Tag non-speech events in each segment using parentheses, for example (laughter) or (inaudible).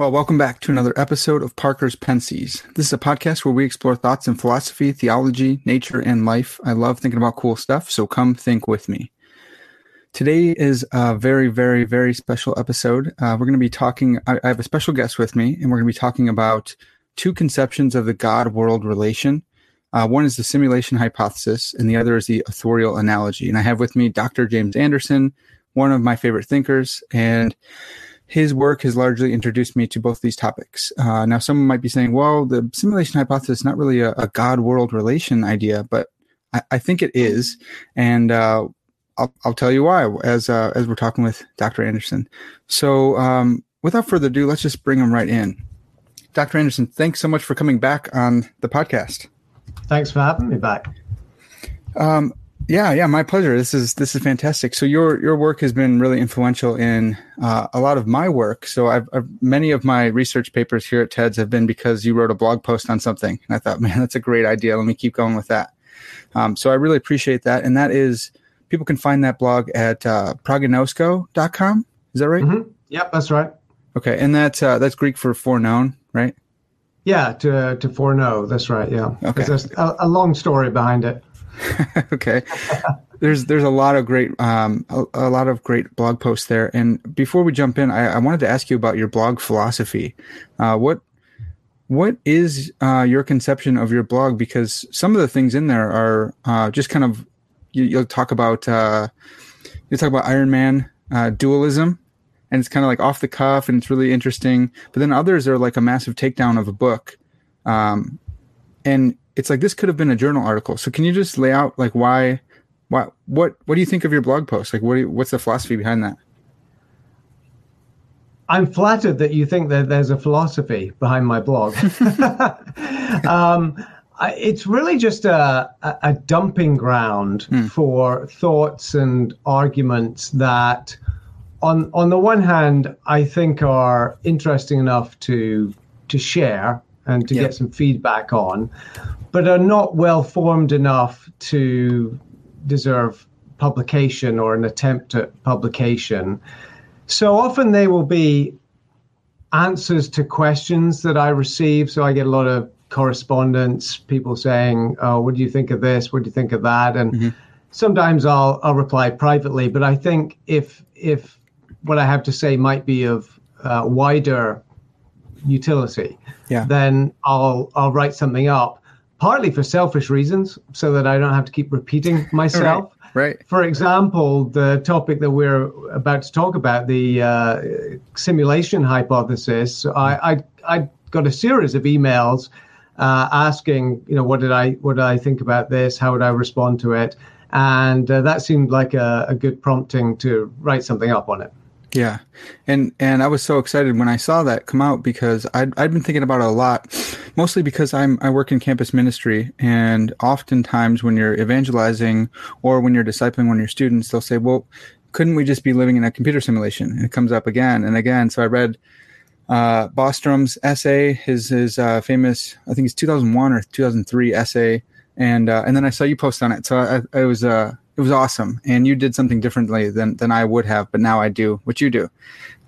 Well, welcome back to another episode of Parker's Pensées. This is a podcast where we explore thoughts in philosophy, theology, nature, and life. I love thinking about cool stuff, so come think with me. Today is a very, very, very special episode. Uh, we're going to be talking, I, I have a special guest with me, and we're going to be talking about two conceptions of the God world relation. Uh, one is the simulation hypothesis, and the other is the authorial analogy. And I have with me Dr. James Anderson, one of my favorite thinkers, and his work has largely introduced me to both these topics. Uh, now, someone might be saying, well, the simulation hypothesis is not really a, a God world relation idea, but I, I think it is. And uh, I'll, I'll, tell you why as, uh, as we're talking with Dr. Anderson. So, um, without further ado, let's just bring him right in. Dr. Anderson, thanks so much for coming back on the podcast. Thanks for having me back. Um, yeah, yeah, my pleasure. This is this is fantastic. So your your work has been really influential in uh, a lot of my work. So I've, I've, many of my research papers here at TEDS have been because you wrote a blog post on something, and I thought, (laughs) man, that's a great idea. Let me keep going with that. Um, so I really appreciate that, and that is people can find that blog at uh, proginosko.com. Is that right? Mm-hmm. Yep, that's right. Okay, and that's uh, that's Greek for foreknown, right? Yeah, to to foreknow. That's right. Yeah. Okay. There's a, a long story behind it. (laughs) okay. There's there's a lot of great um a, a, lot of great blog posts there. And before we jump in, I, I wanted to ask you about your blog philosophy. Uh, what what is uh, your conception of your blog? Because some of the things in there are uh, just kind of you, will talk about uh, you talk about Iron Man uh, dualism, and it's kind of like off the cuff and it's really interesting. But then others are like a massive takedown of a book, um, and it's like this could have been a journal article. So can you just lay out like why, why, what, what do you think of your blog post? Like, what, you, what's the philosophy behind that? I'm flattered that you think that there's a philosophy behind my blog. (laughs) um, I, it's really just a, a, a dumping ground hmm. for thoughts and arguments that, on on the one hand, I think are interesting enough to to share and to yep. get some feedback on but are not well formed enough to deserve publication or an attempt at publication. So often they will be answers to questions that I receive. So I get a lot of correspondence, people saying, "Oh, what do you think of this? What do you think of that?" And mm-hmm. sometimes I'll I'll reply privately. But I think if if what I have to say might be of uh, wider utility, yeah. then I'll I'll write something up partly for selfish reasons, so that I don't have to keep repeating (laughs) myself. right, right. For example, the topic that we're about to talk about, the uh, simulation hypothesis, I, I, I got a series of emails uh, asking, you know, what did I what did I think about this? How would I respond to it? And uh, that seemed like a, a good prompting to write something up on it. Yeah, and and I was so excited when I saw that come out because I'd I'd been thinking about it a lot, mostly because I'm I work in campus ministry, and oftentimes when you're evangelizing or when you're discipling one of your students, they'll say, "Well, couldn't we just be living in a computer simulation?" And it comes up again and again. So I read uh, Bostrom's essay, his his uh, famous I think it's 2001 or 2003 essay, and uh, and then I saw you post on it. So I, I was uh it was awesome. And you did something differently than than i would have but now i do what you do.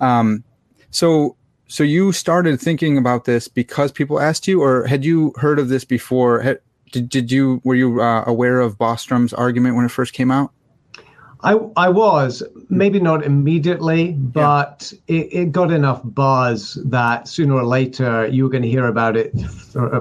Um, so so you started thinking about this because people asked you or had you heard of this before? Had, did, did you were you uh, aware of bostrom's argument when it first came out I I was maybe not immediately, but yeah. it, it got enough buzz that sooner or later you were going to hear about it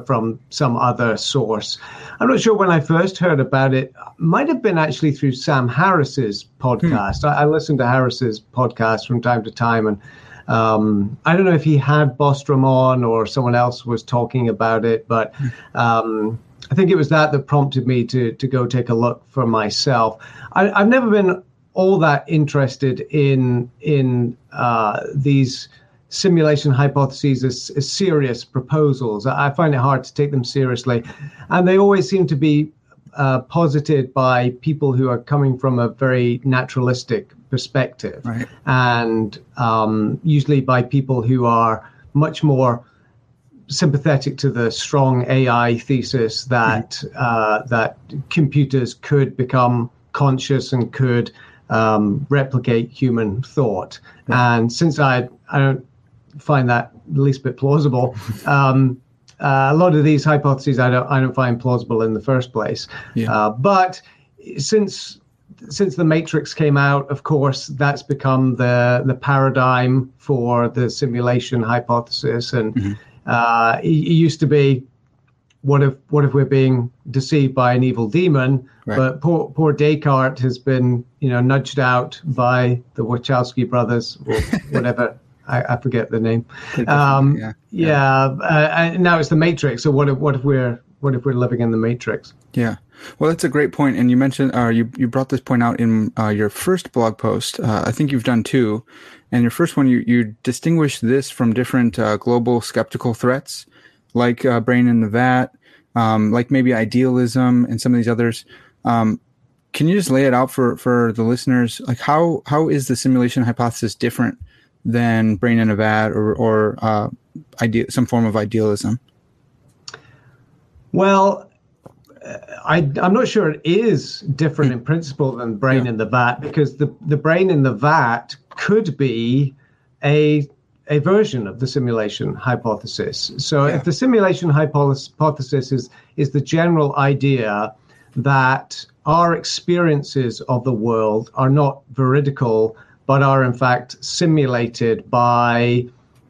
from some other source. I'm not sure when I first heard about it. Might have been actually through Sam Harris's podcast. Hmm. I, I listened to Harris's podcast from time to time, and um, I don't know if he had Bostrom on or someone else was talking about it, but. Hmm. Um, I think it was that that prompted me to to go take a look for myself. I, have never been all that interested in in uh, these simulation hypotheses as, as, serious proposals. I find it hard to take them seriously, and they always seem to be uh, posited by people who are coming from a very naturalistic perspective, right. and um, usually by people who are much more sympathetic to the strong AI thesis that mm-hmm. uh, that computers could become conscious and could um, replicate human thought. And since I I don't find that the least bit plausible. (laughs) Um, uh, a lot of these hypotheses I don't I don't find plausible in the first place. Yeah. Uh, but since since the Matrix came out, of course, that's become the the paradigm for the simulation hypothesis, and mm-hmm. Uh, it, it, used to be, what if what if we're being deceived by an evil demon? Right. But poor poor Descartes has been you know nudged out by the Wachowski brothers or (laughs) whatever. I, I, forget the name. Um, yeah, yeah. yeah uh, and now it's the Matrix. So what if what if we're what if we're living in the Matrix? Yeah. Well, that's a great point, and you mentioned uh, you you brought this point out in uh, your first blog post. Uh, I think you've done two, and your first one you you distinguish this from different uh, global skeptical threats, like uh, brain in the vat, um, like maybe idealism, and some of these others. Um, can you just lay it out for for the listeners? Like how how is the simulation hypothesis different than brain in a vat or or uh, idea some form of idealism? Well, I, am not sure it is different in principle than brain yeah. in the vat because the, the brain in the vat could be a a version of the simulation hypothesis. So yeah. if the simulation hypothesis is is the general idea that our experiences of the world are not veridical but are in fact simulated by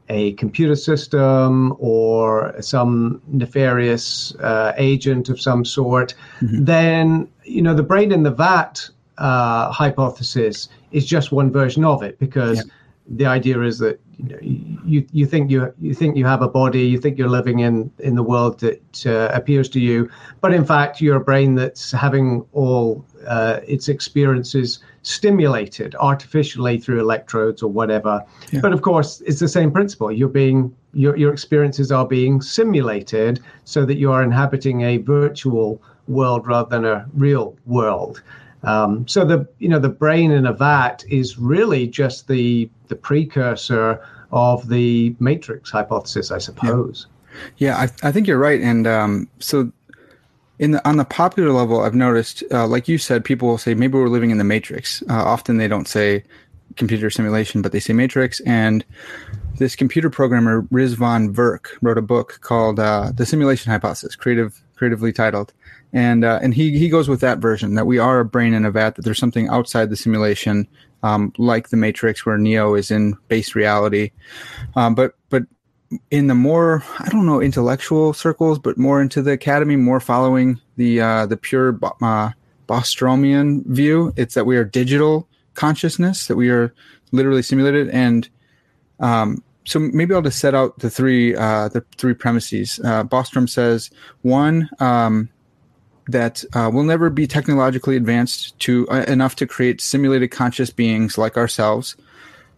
a computer system or some nefarious uh, agent of some sort, mm-hmm. then you know the brain in the vat uh, hypothesis is just one version of it because yeah. the idea is that you, know, you you think you you think you have a body, you think you're living in in the world that uh, appears to you, but in fact you're a brain that's having all uh, its experiences stimulated artificially through electrodes or whatever. Yeah. But of course, it's the same principle. You're being your your experiences are being simulated so that you are inhabiting a virtual world rather than a real world. Um, so the you know the brain in a vat is really just the the precursor of the matrix hypothesis, I suppose. Yeah, yeah I, I think you're right. And um, so in the, on the popular level, I've noticed, uh, like you said, people will say maybe we're living in the matrix. Uh, often they don't say computer simulation, but they say matrix. And this computer programmer Rizwan Virk wrote a book called uh, "The Simulation Hypothesis," creative, creatively titled, and uh, and he he goes with that version that we are a brain in a vat, that there's something outside the simulation, um, like the Matrix, where Neo is in base reality, um, but but in the more I don't know intellectual circles, but more into the academy, more following the uh, the pure uh, Bostromian view. It's that we are digital consciousness, that we are literally simulated, and um, so maybe I'll just set out the three uh, the three premises. Uh, Bostrom says one. Um, that uh, will never be technologically advanced to uh, enough to create simulated conscious beings like ourselves,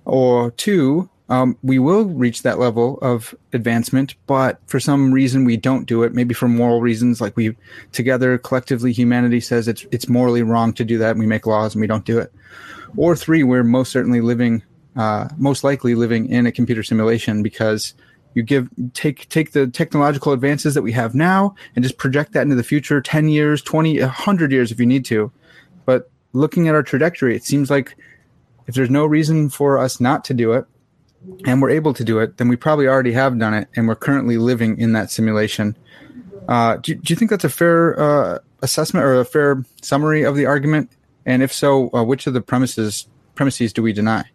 or two, um, we will reach that level of advancement, but for some reason we don't do it. Maybe for moral reasons, like we together collectively humanity says it's it's morally wrong to do that, and we make laws and we don't do it. Or three, we're most certainly living, uh, most likely living in a computer simulation because you give take take the technological advances that we have now and just project that into the future 10 years 20 100 years if you need to but looking at our trajectory it seems like if there's no reason for us not to do it and we're able to do it, then we probably already have done it, and we're currently living in that simulation. Uh, do, do, you think that's a fair uh, assessment or a fair summary of the argument? And if so, uh, which of the premises premises do we deny?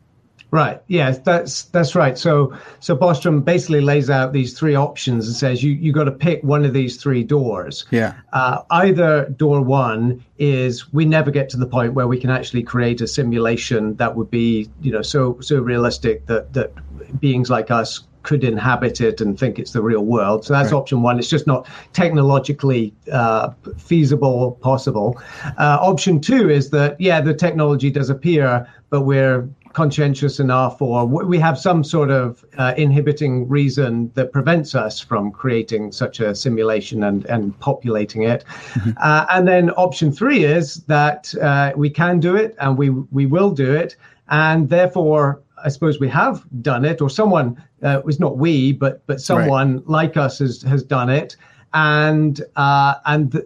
Right. Yes, that's that's right. So so Bostrom basically lays out these three options and says you you got to pick one of these three doors. Yeah. Uh, either door one is we never get to the point where we can actually create a simulation that would be you know so so realistic that that beings like us could inhabit it and think it's the real world. So that's right. option one. It's just not technologically uh, feasible possible. Uh, option two is that, yeah, the technology does appear, but we're conscientious enough or we have some sort of uh, inhibiting reason that prevents us from creating such a simulation and, and populating it. Mm-hmm. Uh, and then option three is that uh, we can do it and we, we will do it. And therefore, I suppose we have done it, or someone uh, was not we, but but someone right. like us has has done it, and uh, and th-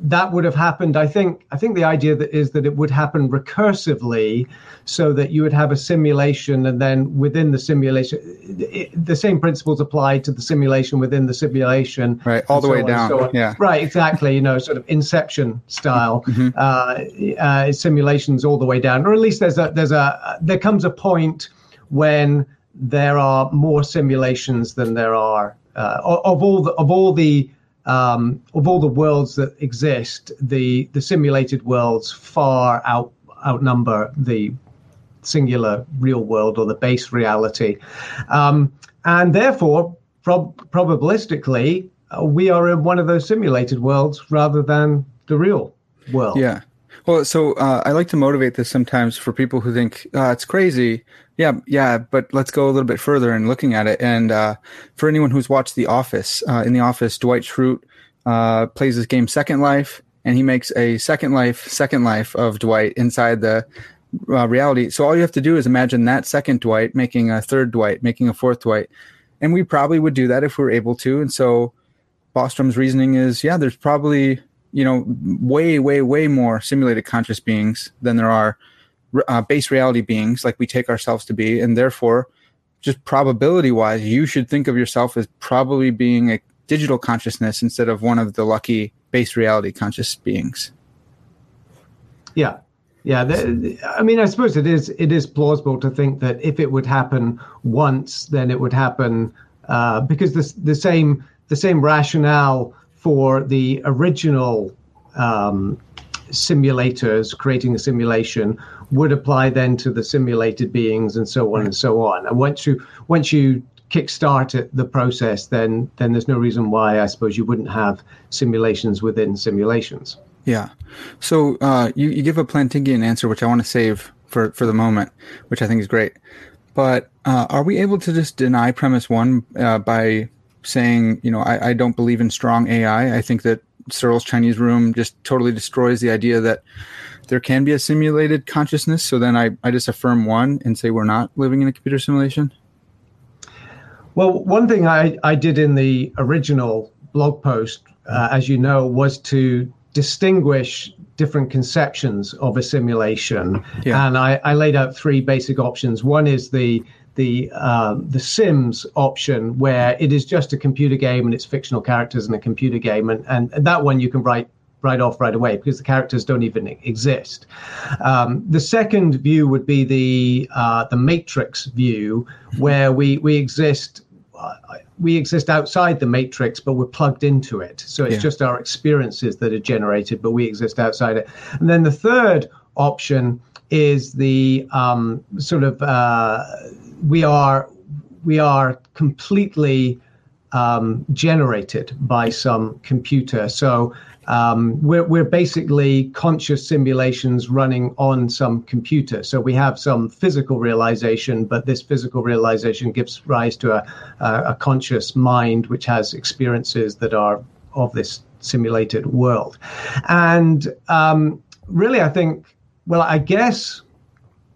that would have happened. I think I think the idea that is that it would happen recursively, so that you would have a simulation, and then within the simulation, it, the same principles apply to the simulation within the simulation. Right, all the so way down. So yeah. Right, exactly. You know, sort of Inception style mm-hmm. uh, uh, simulations all the way down, or at least there's a there's a there comes a point when there are more simulations than there are uh, of all the of all the um, of all the worlds that exist, the the simulated worlds far out outnumber the singular real world or the base reality, um, and therefore, prob- probabilistically, uh, we are in one of those simulated worlds rather than the real world. Yeah. Well, so uh, I like to motivate this sometimes for people who think uh, it's crazy. Yeah, yeah, but let's go a little bit further in looking at it. And uh, for anyone who's watched The Office, uh, in The Office, Dwight Schrute uh, plays this game Second Life, and he makes a Second Life, Second Life of Dwight inside the uh, reality. So all you have to do is imagine that second Dwight making a third Dwight, making a fourth Dwight, and we probably would do that if we were able to. And so Bostrom's reasoning is, yeah, there's probably you know, way, way, way more simulated conscious beings than there are uh, base reality beings like we take ourselves to be. And therefore, just probability wise, you should think of yourself as probably being a digital consciousness instead of one of the lucky base reality conscious beings. Yeah. Yeah, I mean, I suppose it is it is plausible to think that if it would happen once, then it would happen uh, because the the same the same rationale for the original um, simulators, creating a simulation, would apply then to the simulated beings and so on and so on. And once you once you kickstart the process, then then there's no reason why I suppose you wouldn't have simulations within simulations. Yeah. So uh, you you give a Plantingian answer, which I want to save for for the moment, which I think is great. But uh, are we able to just deny premise one uh, by saying, you know, I, I don't believe in strong AI. I think that Searle's Chinese room just totally destroys the idea that there can be a simulated consciousness. So then I, I just affirm one and say we're not living in a computer simulation. Well, one thing I, I did in the original blog post, uh, as you know, was to distinguish different conceptions of a simulation. Yeah. And I, I laid out three basic options. One is the the um, the Sims option, where it is just a computer game and it's fictional characters in a computer game, and, and that one you can write right off right away because the characters don't even exist. Um, the second view would be the uh, the Matrix view, where we we exist. Uh, we exist outside the matrix, but we're plugged into it. So it's yeah. just our experiences that are generated, but we exist outside it. And then the third option is the um, sort of uh, we are we are completely um, generated by some computer. So um, we're, we're basically conscious simulations running on some computer. So we have some physical realization, but this physical realization gives rise to a, a, a conscious mind which has experiences that are of this simulated world. And um, really, I think, well, I guess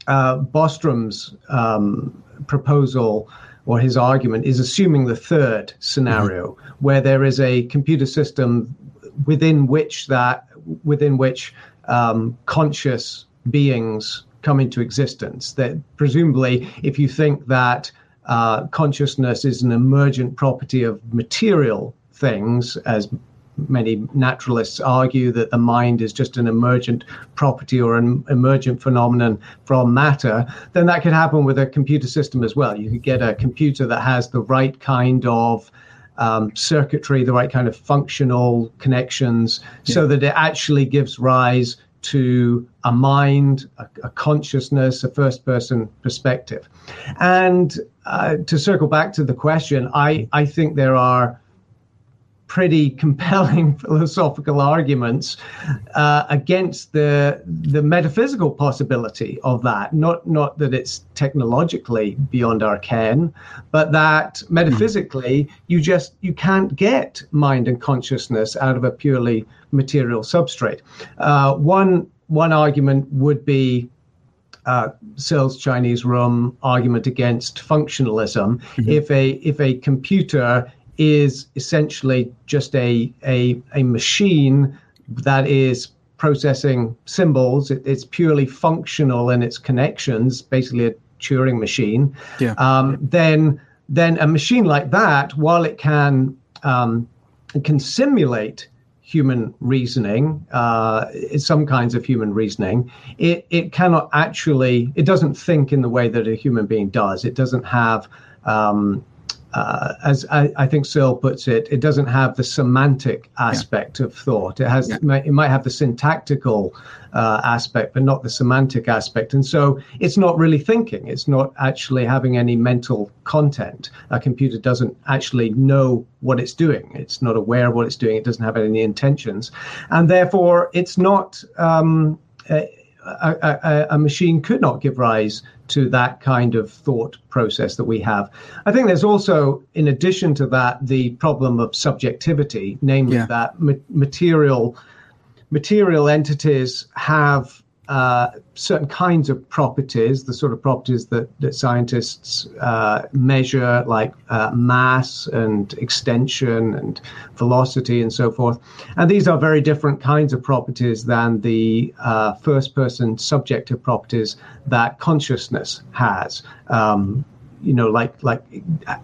uh, Bostrom's um, proposal or his argument is assuming the third scenario mm-hmm. where there is a computer system within which that within which um, conscious beings come into existence that presumably if you think that uh, consciousness is an emergent property of material things as many naturalists argue that the mind is just an emergent property or an emergent phenomenon from matter, then that could happen with a computer system as well. You could get a computer that has the right kind of um, circuitry, the right kind of functional connections, yeah. so that it actually gives rise to a mind, a, a consciousness, a first person perspective. And uh, to circle back to the question, I, I think there are pretty (laughs) compelling philosophical arguments uh, against the the metaphysical possibility of that. Not not that it's technologically beyond our ken, but that metaphysically you just you can't get mind and consciousness out of a purely material substrate. Uh, one one argument would be uh, Searle's Chinese room argument against functionalism. Mm-hmm. If a if a computer is essentially just a, a, a machine that is processing symbols. It, it's purely functional in its connections, basically a Turing machine. Yeah. Um, then, then a machine like that, while it can um, can simulate human reasoning, uh, some kinds of human reasoning, it, it cannot actually, it doesn't think in the way that a human being does. It doesn't have um, uh, as I, I, think Searle puts it, it doesn't have the semantic aspect yeah. of thought. It has, yeah. it might have the syntactical uh, aspect, but not the semantic aspect. And so it's not really thinking. It's not actually having any mental content. A computer doesn't actually know what it's doing. It's not aware of what it's doing. It doesn't have any intentions, and therefore it's not. Um, a, a, a, machine could not give rise to that kind of thought process that we have. I think there's also, in addition to that, the problem of subjectivity, namely yeah. that ma- material material entities have uh, certain kinds of properties, the sort of properties that, that scientists uh, measure, like uh, mass and extension and velocity and so forth. And these are very different kinds of properties than the uh, first person subjective properties that consciousness has. Um, you know, like like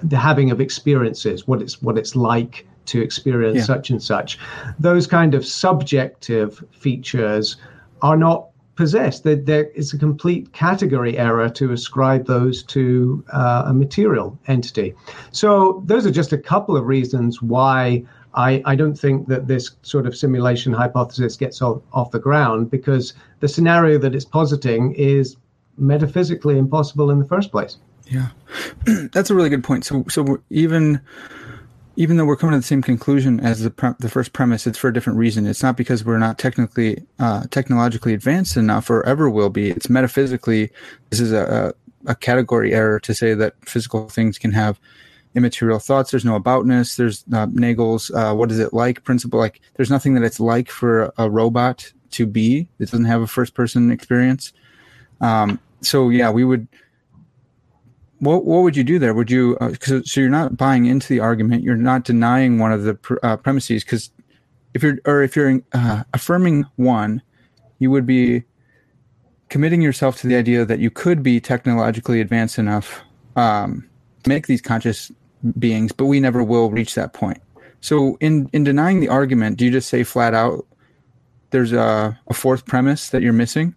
the having of experiences, what it's what it's like to experience yeah. such and such. Those kind of subjective features are not possessed. There, there is a complete category error to ascribe those to uh, a material entity. So, those are just a couple of reasons why I, I don't think that this sort of simulation hypothesis gets off, off the ground because the scenario that it's positing is metaphysically impossible in the first place. Yeah, (clears throat) that's a really good point. So, so even even though we're coming to the same conclusion as the pre- the first premise, it's for a different reason. It's not because we're not technically uh, technologically advanced enough or ever will be. It's metaphysically. This is a, a, category error to say that physical things can have immaterial thoughts. There's no aboutness. There's uh, Nagel's uh, what is it like principle. Like there's nothing that it's like for a robot to be. It doesn't have a first person experience. Um, so yeah, we would what what would you do there? Would you uh, so, you're not buying into the argument, you're not denying one of the pr- uh, premises because if you're or if you're uh, affirming one, you would be committing yourself to the idea that you could be technologically advanced enough um, to make these conscious beings, but we never will reach that point. So in in denying the argument, do you just say flat out there's a, a fourth premise that you're missing?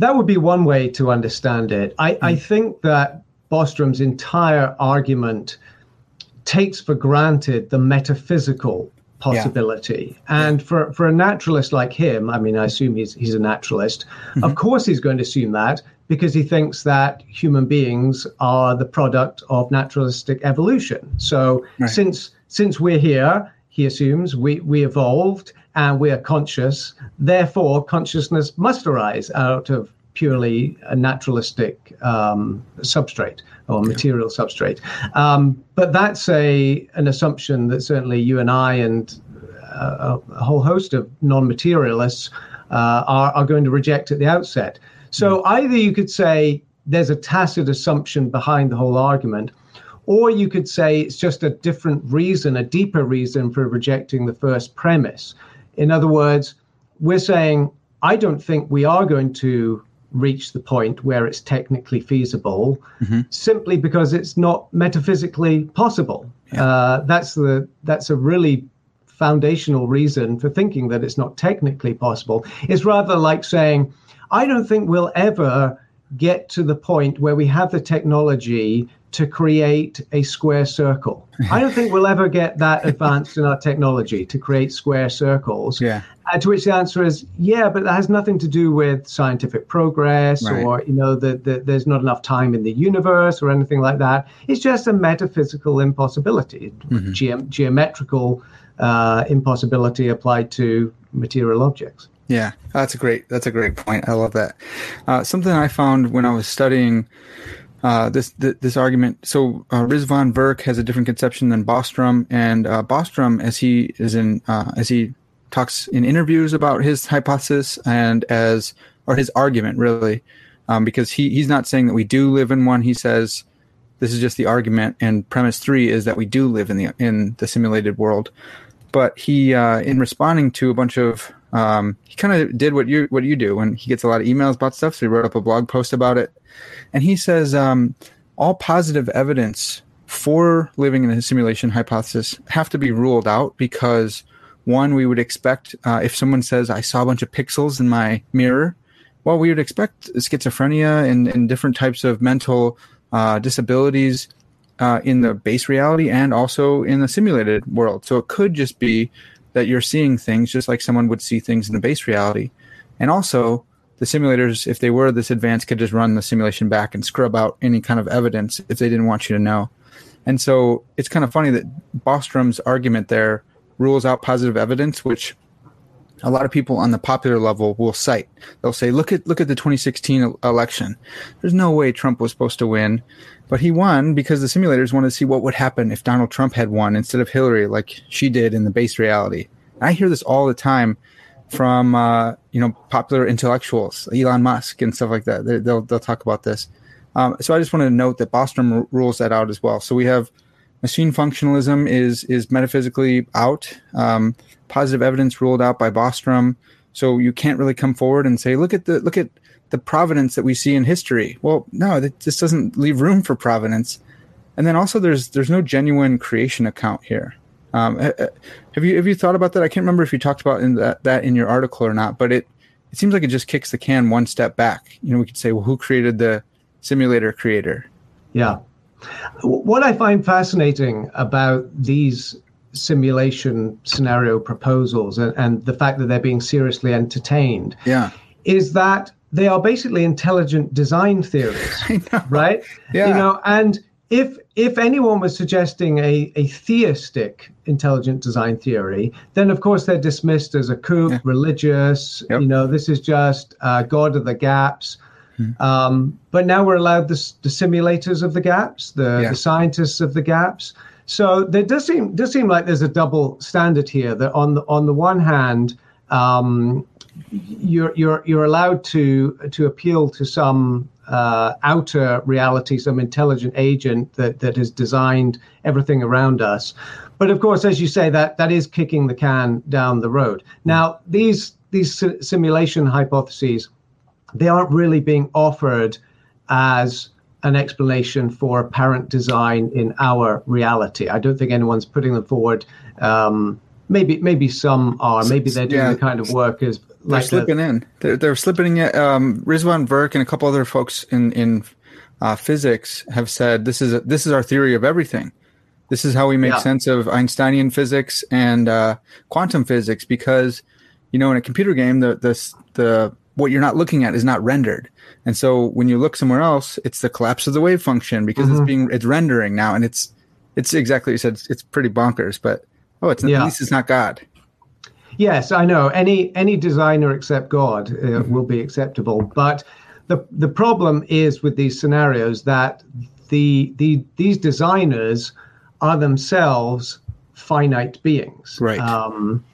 That would be one way to understand it. I, mm. I think that Bostrom's entire argument takes for granted the metaphysical possibility. Yeah. And for, for a naturalist like him, I mean, I assume he's, he's a naturalist, mm-hmm. of course he's going to assume that because he thinks that human beings are the product of naturalistic evolution. So right. since since we're here, he assumes we, we evolved and we are conscious. Therefore, consciousness must arise out of purely a naturalistic um, substrate or material yeah. substrate. Um, but that's a an assumption that certainly you and I and uh, a whole host of non-materialists uh, are, are going to reject at the outset. So mm. either you could say there's a tacit assumption behind the whole argument, or you could say it's just a different reason, a deeper reason for rejecting the first premise. In other words, we're saying, I don't think we are going to reach the point where it's technically feasible mm-hmm. simply because it's not metaphysically possible. Yeah. Uh, that's the that's a really foundational reason for thinking that it's not technically possible. It's rather like saying, I don't think we'll ever get to the point where we have the technology to create a square circle. I don't think we'll ever get that advanced in our technology to create square circles. Yeah. And to which the answer is, yeah, but that has nothing to do with scientific progress right. or, you know, that the, there's not enough time in the universe or anything like that. It's just a metaphysical impossibility, mm-hmm. Ge- geometrical uh, impossibility applied to material objects. Yeah, that's a great that's a great point. I love that. Uh, something I found when I was studying uh, this, this, argument. So uh, Rizwan Virk has a different conception than Bostrom, and uh, Bostrom, as he is in uh, as he talks in interviews about his hypothesis and as or his argument really, um, because he he's not saying that we do live in one. He says this is just the argument, and premise three is that we do live in the in the simulated world. But he, uh, in responding to a bunch of um, he kind of did what you what you do when he gets a lot of emails about stuff. So he wrote up a blog post about it, and he says um, all positive evidence for living in a simulation hypothesis have to be ruled out because one, we would expect uh, if someone says I saw a bunch of pixels in my mirror, well, we would expect schizophrenia and, and different types of mental uh, disabilities uh, in the base reality and also in the simulated world. So it could just be that you're seeing things just like someone would see things in the base reality. And also, the simulators, if they were this advanced, could just run the simulation back and scrub out any kind of evidence if they didn't want you to know. And so it's kind of funny that Bostrom's argument there rules out positive evidence, which a lot of people on the popular level will cite. They'll say, "Look at look at the 2016 election. There's no way Trump was supposed to win, but he won because the simulators wanted to see what would happen if Donald Trump had won instead of Hillary, like she did in the base reality." I hear this all the time from uh, you know popular intellectuals, Elon Musk and stuff like that. They, will they'll talk about this. Um, so I just wanted to note that Bostrom rules that out as well. So we have machine functionalism is is metaphysically out. Um, positive evidence ruled out by Bostrom. So you can't really come forward and say, look at the look at the providence that we see in history. Well, no, that doesn't leave room for providence. And then also, there's there's no genuine creation account here. Um, have you have you thought about that? I can't remember if you talked about in that that in your article or not, but it it seems like it just kicks the can one step back. You know, we could say, well, who created the simulator creator? Yeah. What I find fascinating about these simulation scenario proposals and, and the fact that they're being seriously entertained yeah. is that they are basically intelligent design theories, (laughs) right? Yeah. You know, and if if anyone was suggesting a, a theistic intelligent design theory, then of course they're dismissed as a coup, yeah. religious. Yep. You know, this is just uh, God of the gaps. Hmm. Um, but now we're allowed the, the simulators of the gaps, the, yeah. the scientists of the gaps. So there does seem does seem like there's a double standard here. That on the on the one hand, um, you're you're you're allowed to to appeal to some uh, outer reality, some intelligent agent that that has designed everything around us. But of course, as you say, that that is kicking the can down the road. Now, these these simulation hypotheses, they aren't really being offered as an explanation for apparent design in our reality. I don't think anyone's putting them forward. Um, maybe maybe some are. Maybe they're doing yeah, the kind of work as they're like slipping the, in. They're, they're slipping in. Um, Rizwan Virk and a couple other folks in in uh, physics have said this is a, this is our theory of everything. This is how we make yeah. sense of Einsteinian physics and uh, quantum physics because you know in a computer game the the the what you're not looking at is not rendered. And so when you look somewhere else, it's the collapse of the wave function because mm-hmm. it's being it's rendering now, and it's it's exactly you said. It's, it's pretty bonkers, but oh, it's yeah. at least it's not God. Yes, I know. Any any designer except God uh, mm-hmm. will be acceptable, but the the problem is with these scenarios that the the these designers are themselves finite beings. Right. Um,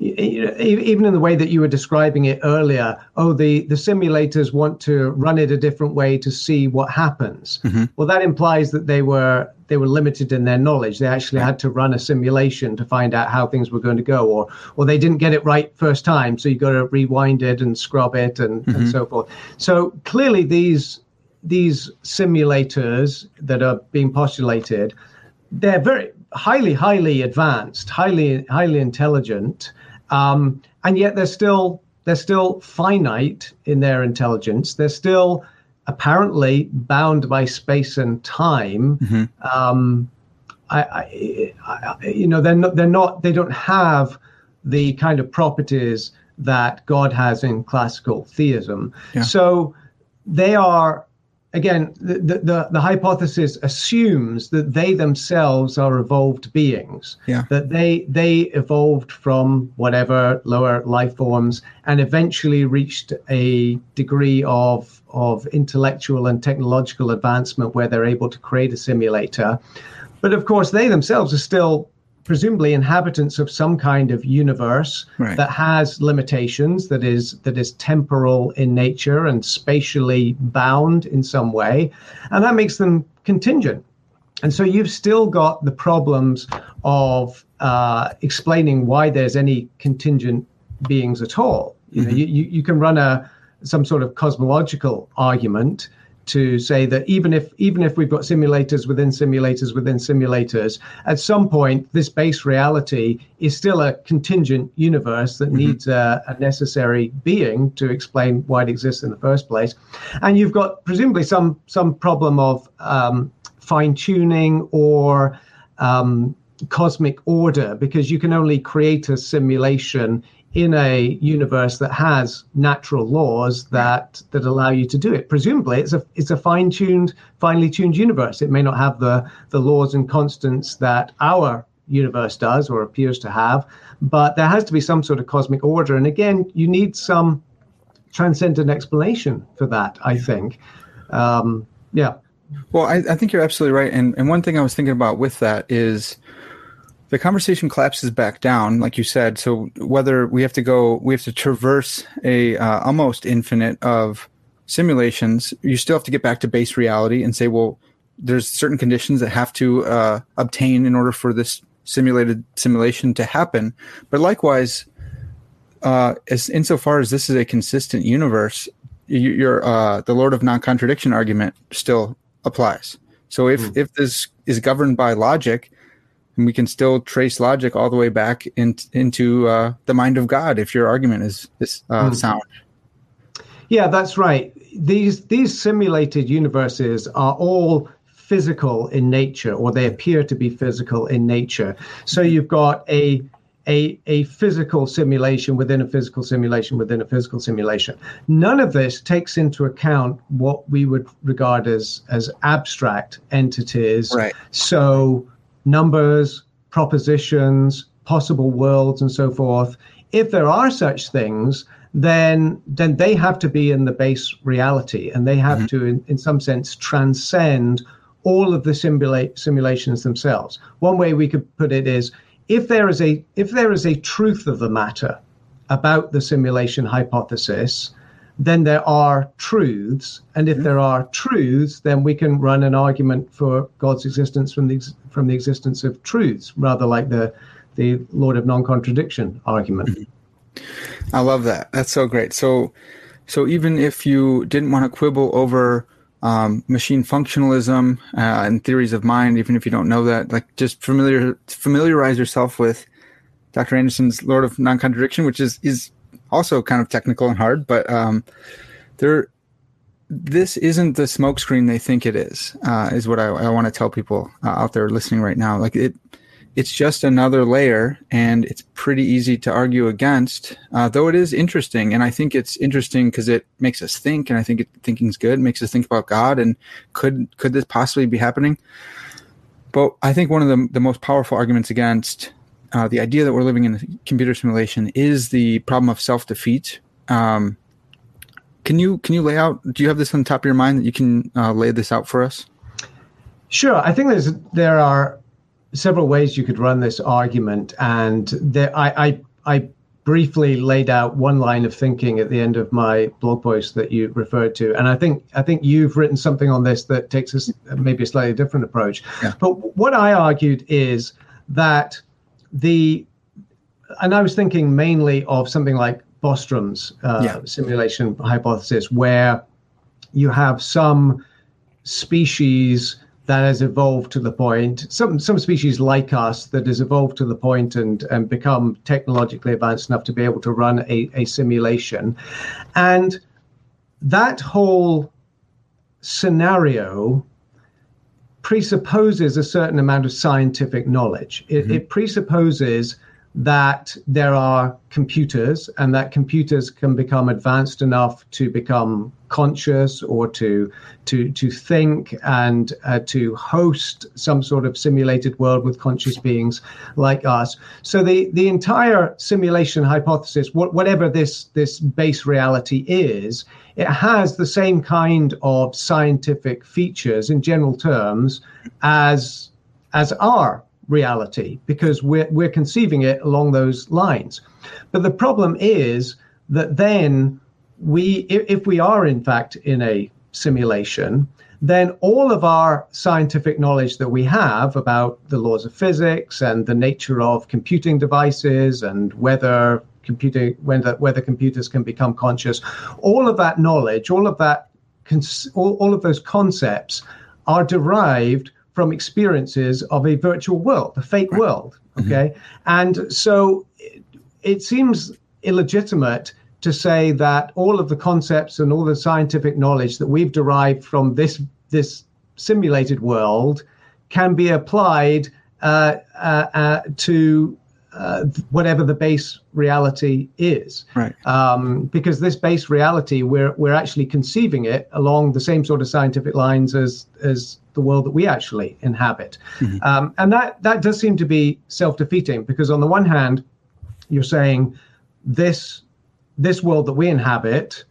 even in the way that you were describing it earlier, oh, the, the simulators want to run it a different way to see what happens. Mm-hmm. Well, that implies that they were they were limited in their knowledge. They actually had to run a simulation to find out how things were going to go, or or they didn't get it right first time, so you got to rewind it and scrub it and, mm-hmm. and so forth. So clearly, these these simulators that are being postulated, they're very highly, highly advanced, highly, highly intelligent, um, and yet they're still they're still finite in their intelligence. They're still apparently bound by space and time. Mm-hmm. Um, I, I, I, you know, they're not, they're not, they don't have the kind of properties that God has in classical theism. Yeah. So they are again, the, the, the, hypothesis assumes that they themselves are evolved beings, yeah. that they they evolved from whatever lower life forms and eventually reached a degree of of intellectual and technological advancement where they're able to create a simulator. But of course, they themselves are still presumably inhabitants of some kind of universe right. that has limitations that is that is temporal in nature and spatially bound in some way and that makes them contingent and so you've still got the problems of uh, explaining why there's any contingent beings at all you know mm-hmm. you, you can run a some sort of cosmological argument to say that even if even if we've got simulators within simulators within simulators, at some point this base reality is still a contingent universe that mm-hmm. needs a, a, necessary being to explain why it exists in the first place, and you've got presumably some some problem of um, fine tuning or um, cosmic order because you can only create a simulation in a universe that has natural laws that that allow you to do it. Presumably, it's a it's a fine tuned, finely tuned universe. It may not have the the laws and constants that our universe does or appears to have, but there has to be some sort of cosmic order. And again, you need some transcendent explanation for that. I think, um, yeah. Well, I, I think you're absolutely right. And and one thing I was thinking about with that is the conversation collapses back down, like you said. So whether we have to go, we have to traverse a uh, almost infinite of simulations. You still have to get back to base reality and say, well, there's certain conditions that have to uh, obtain in order for this simulated simulation to happen. But likewise, uh, as insofar as this is a consistent universe, you, your uh, the Lord of non-contradiction argument still applies. So if mm. if this is governed by logic, and we can still trace logic all the way back in, into uh, the mind of God if your argument is, is uh, mm. sound. Yeah, that's right. These these simulated universes are all physical in nature, or they appear to be physical in nature. So you've got a a, a physical simulation within a physical simulation within a physical simulation. None of this takes into account what we would regard as as abstract entities. Right. So numbers, propositions, possible worlds, and so forth. If there are such things, then then they have to be in the base reality, and they have mm-hmm. to, in, in some sense, transcend all of the simulate simulations themselves. One way we could put it is if there is a if there is a truth of the matter about the simulation hypothesis, then there are truths. And if there are truths, then we can run an argument for God's existence from the from the existence of truths, rather like the the Lord of non-contradiction argument. Mm-hmm. I love that. That's so great. So, so even if you didn't want to quibble over um, machine functionalism uh, and theories of mind, even if you don't know that, like just familiar familiarize yourself with Dr. Anderson's Lord of Non-Contradiction, which is is also kind of technical and hard, but um, there, this isn't the smokescreen they think it is. Uh, is what I, I want to tell people uh, out there listening right now. Like it, it's just another layer, and it's pretty easy to argue against. Uh, though it is interesting, and I think it's interesting because it makes us think, and I think it, thinking's good. It makes us think about God, and could could this possibly be happening? But I think one of the the most powerful arguments against uh, the idea that we're living in a computer simulation is the problem of self defeat. Um, can you can you lay out? Do you have this on top of your mind that you can uh, lay this out for us? Sure. I think there's there are several ways you could run this argument, and there, I, I I briefly laid out one line of thinking at the end of my blog post that you referred to, and I think I think you've written something on this that takes us maybe a slightly different approach. Yeah. But what I argued is that the and I was thinking mainly of something like Bostrom's uh, yeah. simulation hypothesis, where you have some species that has evolved to the point some some species like us that has evolved to the point and and become technologically advanced enough to be able to run a, a simulation and that whole scenario presupposes a certain amount of scientific knowledge it, mm-hmm. it presupposes that there are computers and that computers can become advanced enough to become conscious or to to to think and uh, to host some sort of simulated world with conscious beings like us. So the the entire simulation hypothesis wh- whatever this this base reality is it has the same kind of scientific features in general terms as as our reality because we're, we're conceiving it along those lines. But the problem is that then we, if, we are in fact in a simulation, then all of our scientific knowledge that we have about the laws of physics and the nature of computing devices and whether computing whether whether computers can become conscious, all of that knowledge, all of that all, all of those concepts are derived from experiences of a virtual world, the fake right. world. Mm-hmm. Okay. Mm-hmm. And so it, it seems illegitimate to say that all of the concepts and all the scientific knowledge that we've derived from this this simulated world can be applied uh, uh, uh, to uh, whatever the base reality is. Right. Um, because this base reality, we're we're actually conceiving it along the same sort of scientific lines as as the world that we actually inhabit. Mm-hmm. Um, and that, that does seem to be self defeating because, on the one hand, you're saying this, this world that we inhabit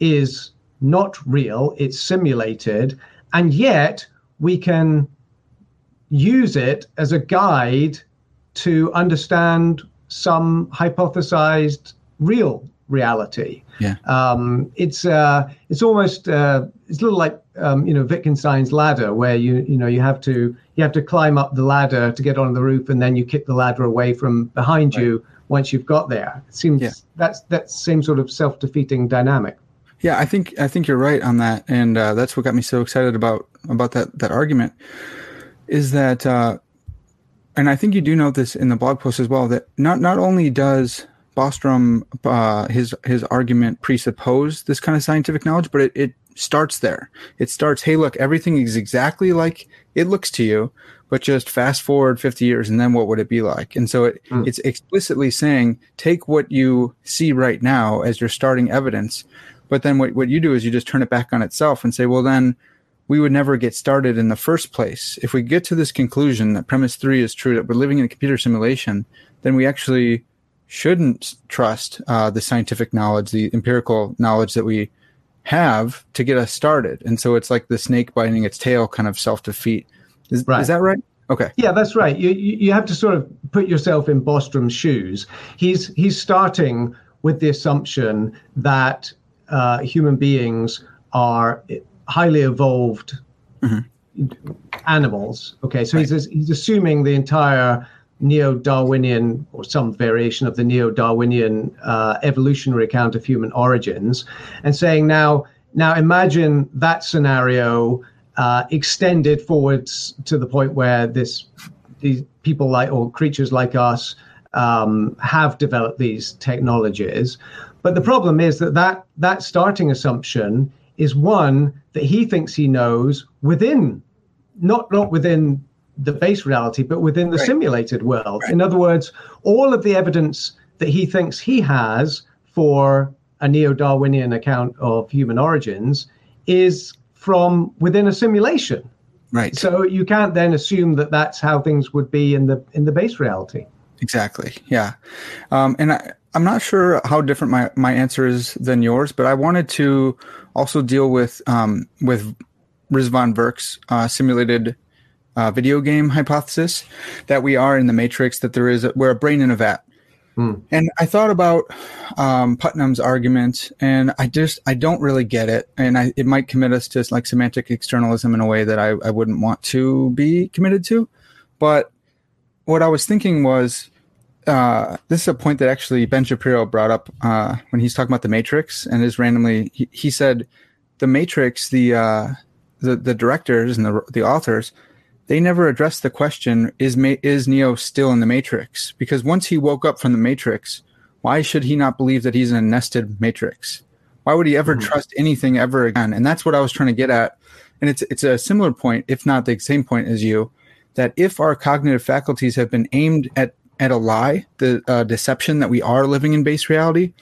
is not real, it's simulated, and yet we can use it as a guide to understand some hypothesized real reality. Yeah. Um, it's uh, it's almost uh, it's a little like um, you know Wittgenstein's ladder, where you you know you have to you have to climb up the ladder to get on the roof, and then you kick the ladder away from behind right. you once you've got there. It seems yeah. that's that same sort of self defeating dynamic. Yeah, I think I think you're right on that, and uh, that's what got me so excited about about that that argument. Is that, uh, and I think you do note this in the blog post as well that not not only does Bostrom, uh, his his argument presuppose this kind of scientific knowledge, but it, it starts there. It starts, hey, look, everything is exactly like it looks to you, but just fast forward 50 years and then what would it be like? And so it, mm. it's explicitly saying, take what you see right now as your starting evidence. But then what, what you do is you just turn it back on itself and say, well, then we would never get started in the first place. If we get to this conclusion that premise three is true, that we're living in a computer simulation, then we actually shouldn't trust uh, the scientific knowledge, the empirical knowledge that we have to get us started. And so it's like the snake biting its tail kind of self defeat. Is, right. is that right? Okay. Yeah, that's right. You, you have to sort of put yourself in Bostrom's shoes. He's he's starting with the assumption that uh, human beings are highly evolved mm-hmm. animals. Okay, so right. he's he's assuming the entire neo-Darwinian or some variation of the neo-Darwinian uh, evolutionary account of human origins, and saying now, now imagine that scenario uh, extended forwards to the point where this these people like or creatures like us um, have developed these technologies. But the problem is that that, that starting assumption is one that he thinks he knows within, not not within the base reality, but within the right. simulated world. Right. In other words, all of the evidence that he thinks he has for a neo Darwinian account of human origins is from within a simulation. Right. So you can't then assume that that's how things would be in the in the base reality. Exactly. Yeah. Um, and I, I'm not sure how different my, my answer is than yours, but I wanted to also deal with um, with Rizwan Virk's uh, simulated uh, video game hypothesis that we are in the matrix, that there is a, we're a brain in a vat. Mm. And I thought about um, Putnam's argument, and I just I don't really get it, and I, it might commit us to like semantic externalism in a way that I, I wouldn't want to be committed to. But what I was thinking was, uh, this is a point that actually Ben Shapiro brought up uh, when he's talking about the Matrix, and is randomly he, he said the Matrix, the uh, the, the directors and the the authors they never addressed the question is is Neo still in the Matrix? Because once he woke up from the Matrix, why should he not believe that he's in a nested Matrix? Why would he ever mm-hmm. trust anything ever again? And that's what I was trying to get at. And it's it's a similar point, if not the same point as you, that if our cognitive faculties have been aimed at at a lie, the uh, deception that we are living in base reality,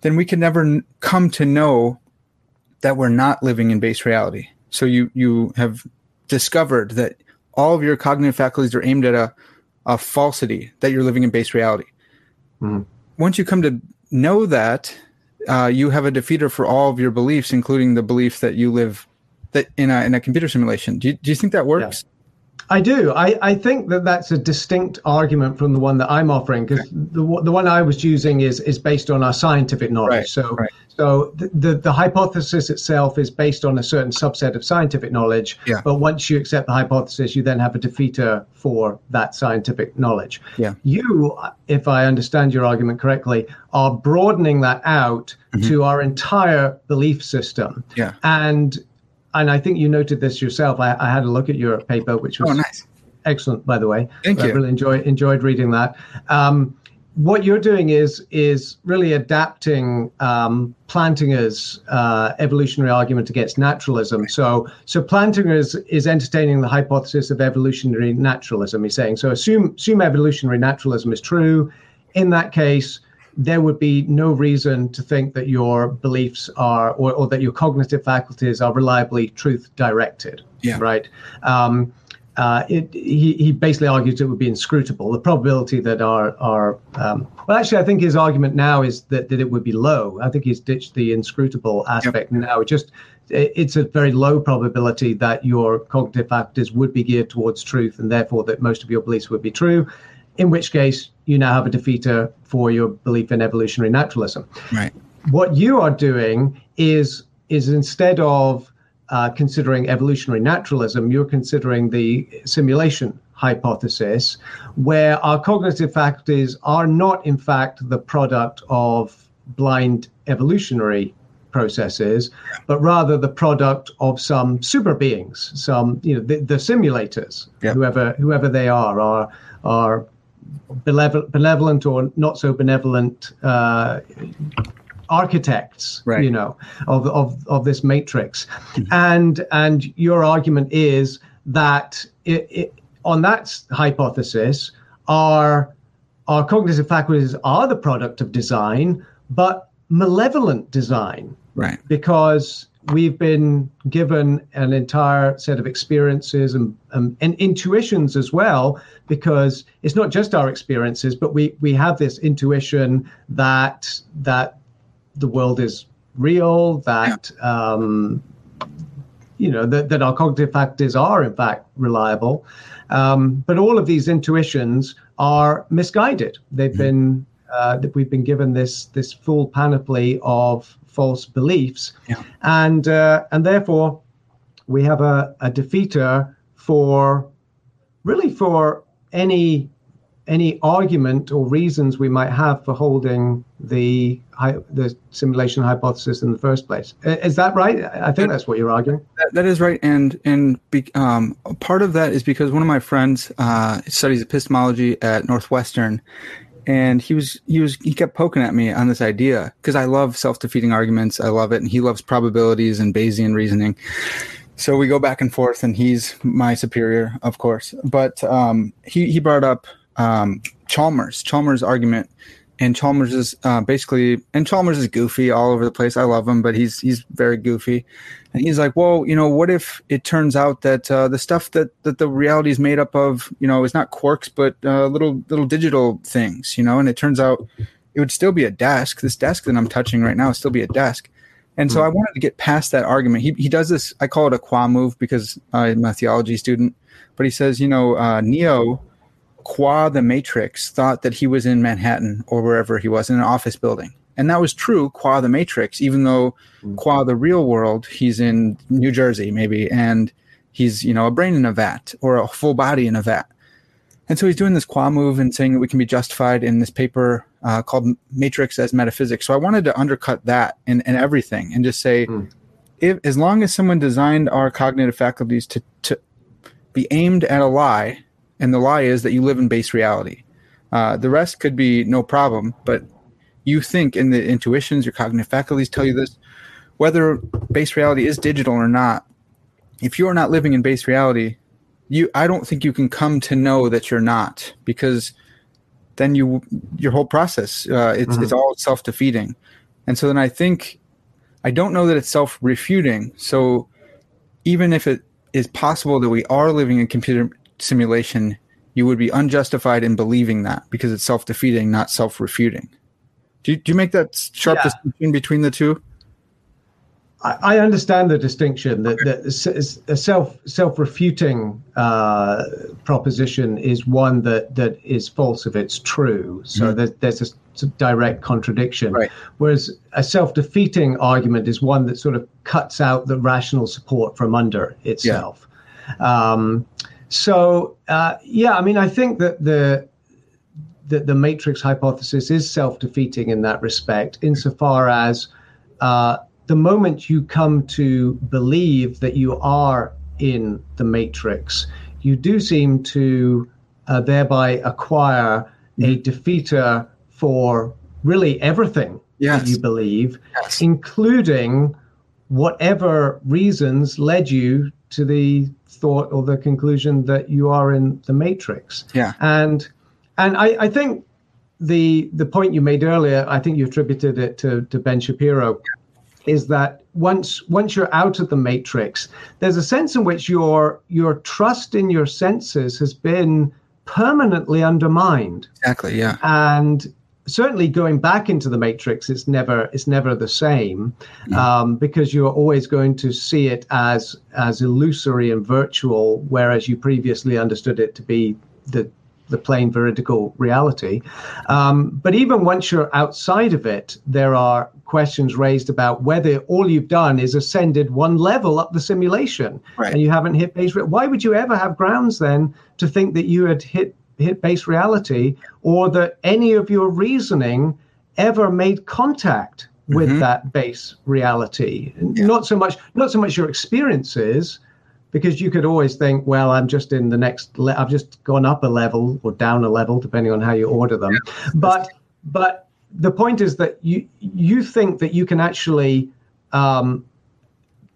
then we can never n- come to know that we're not living in base reality. So you you have discovered that all of your cognitive faculties are aimed at a, a falsity that you're living in base reality. Mm. Once you come to know that, uh, you have a defeater for all of your beliefs, including the belief that you live that in a in a computer simulation. Do you, do you think that works? Yeah. I do. I, I think that that's a distinct argument from the one that I'm offering because okay. the the one I was using is is based on our scientific knowledge. Right. So right. so the, the, the hypothesis itself is based on a certain subset of scientific knowledge. Yeah. But once you accept the hypothesis, you then have a defeater for that scientific knowledge. Yeah. You, if I understand your argument correctly, are broadening that out mm-hmm. to our entire belief system. Yeah. And and I think you noted this yourself. I, I had a look at your paper, which was oh, nice. excellent, by the way. Thank I you. really enjoyed enjoyed reading that. Um, what you're doing is is really adapting um, Plantinga's uh, evolutionary argument against naturalism. So so Plantinga is, is entertaining the hypothesis of evolutionary naturalism. He's saying so assume assume evolutionary naturalism is true. In that case, there would be no reason to think that your beliefs are or, or that your cognitive faculties are reliably truth directed. Yeah. Right. Um, uh, it, he, he basically argues it would be inscrutable. The probability that our, our um, well, actually, I think his argument now is that, that it would be low. I think he's ditched the inscrutable aspect yep. now. It just it's a very low probability that your cognitive faculties would be geared towards truth, and therefore that most of your beliefs would be true in which case you now have a defeater for your belief in evolutionary naturalism. Right. What you are doing is is instead of uh, considering evolutionary naturalism, you're considering the simulation hypothesis, where our cognitive faculties are not, in fact, the product of blind evolutionary processes, but rather the product of some super beings, some you know the, the simulators, whoever whoever they are, are are benevolent or not so benevolent uh, architects, right. you know, of, of, of this matrix. Mm-hmm. And, and your argument is that it, it, on that hypothesis, our, our cognitive faculties are the product of design, but malevolent design. Right. Because we've been given an entire set of experiences and, um, and intuitions as well, because it's not just our experiences, but we, we have this intuition that that the world is real, that um, you know that, that our cognitive factors are in fact reliable. Um, but all of these intuitions are misguided. They've mm-hmm. been uh, that we've been given this this full panoply of false beliefs, yeah. and uh, and therefore we have a, a defeater for really for any any argument or reasons we might have for holding the the simulation hypothesis in the first place. Is that right? I think that's what you're arguing. that, that is right, and and be, um, part of that is because one of my friends uh, studies epistemology at Northwestern, and he was he was he kept poking at me on this idea because I love self-defeating arguments. I love it, and he loves probabilities and Bayesian reasoning. So we go back and forth, and he's my superior, of course. But um, he he brought up um, Chalmers Chalmers' argument, and Chalmers is uh, basically and Chalmers is goofy all over the place. I love him, but he's he's very goofy. And he's like, well, you know, what if it turns out that uh, the stuff that, that the reality is made up of, you know, is not quarks, but uh, little little digital things, you know? And it turns out it would still be a desk. This desk that I'm touching right now would still be a desk. And so hmm. I wanted to get past that argument. He, he does this, I call it a qua move because I'm a theology student, but he says, you know, uh, Neo, qua the Matrix, thought that he was in Manhattan or wherever he was in an office building. And that was true qua the Matrix, even though mm. qua the real world, he's in New Jersey, maybe, and he's, you know, a brain in a vat or a full body in a vat. And so he's doing this qua move and saying that we can be justified in this paper uh, called Matrix as Metaphysics. So I wanted to undercut that and, and everything and just say, mm. if as long as someone designed our cognitive faculties to to be aimed at a lie, and the lie is that you live in base reality, uh, the rest could be no problem. But you think in the intuitions, your cognitive faculties tell you this, whether base reality is digital or not. If you are not living in base reality, you I don't think you can come to know that you're not because then you your whole process uh, it's mm-hmm. it's all self defeating, and so then I think I don't know that it's self refuting. So even if it is possible that we are living in computer simulation, you would be unjustified in believing that because it's self defeating, not self refuting. Do you, do you make that sharp yeah. distinction between the two? I, understand the distinction that, that a self self refuting uh, proposition is one that, that is false if it's true. So mm-hmm. there's, there's a direct contradiction. Right. Whereas a self defeating argument is one that sort of cuts out the rational support from under itself. Yeah. Um, so uh, yeah, I mean, I think that the that the matrix hypothesis is self defeating in that respect, insofar as uh, the moment you come to believe that you are in the matrix, you do seem to uh, thereby acquire mm-hmm. a defeater for really everything yes. that you believe, yes. including whatever reasons led you to the thought or the conclusion that you are in the matrix. Yeah. And and I, I think the the point you made earlier, I think you attributed it to, to Ben Shapiro is that once once you're out of the matrix, there's a sense in which your your trust in your senses has been permanently undermined. Exactly. Yeah. And certainly going back into the matrix it's never it's never the same um, because you're always going to see it as as illusory and virtual whereas you previously understood it to be the the plain veridical reality. Um, but even once you're outside of it, there are questions raised about whether all you've done is ascended one level up the simulation right. and you haven't hit base. Re- Why would you ever have grounds then to think that you had hit hit base reality or that any of your reasoning ever made contact with mm-hmm. that base reality? Yeah. Not so much not so much your experiences because you could always think, well, I'm just in the next, le- I've just gone up a level or down a level, depending on how you order them. Yeah. But, but the point is that you you think that you can actually um,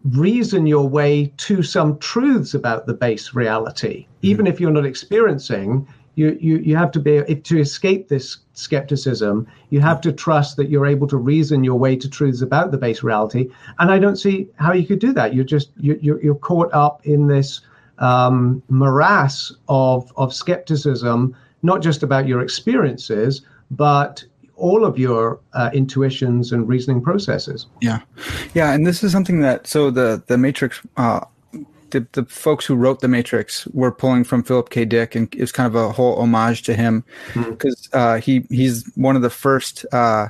reason your way to some truths about the base reality, mm-hmm. even if you're not experiencing you, you, you have to be to escape this skepticism you have to trust that you're able to reason your way to truths about the base reality. And i don't see how you could do that. You're just you're, you're caught up in this um, morass of of skepticism not just about your experiences but all of your uh, intuitions and reasoning processes. Yeah. Yeah and this is something that so the the matrix uh, the, the folks who wrote the Matrix were pulling from Philip K. Dick, and it's kind of a whole homage to him because mm-hmm. uh, he he's one of the first uh,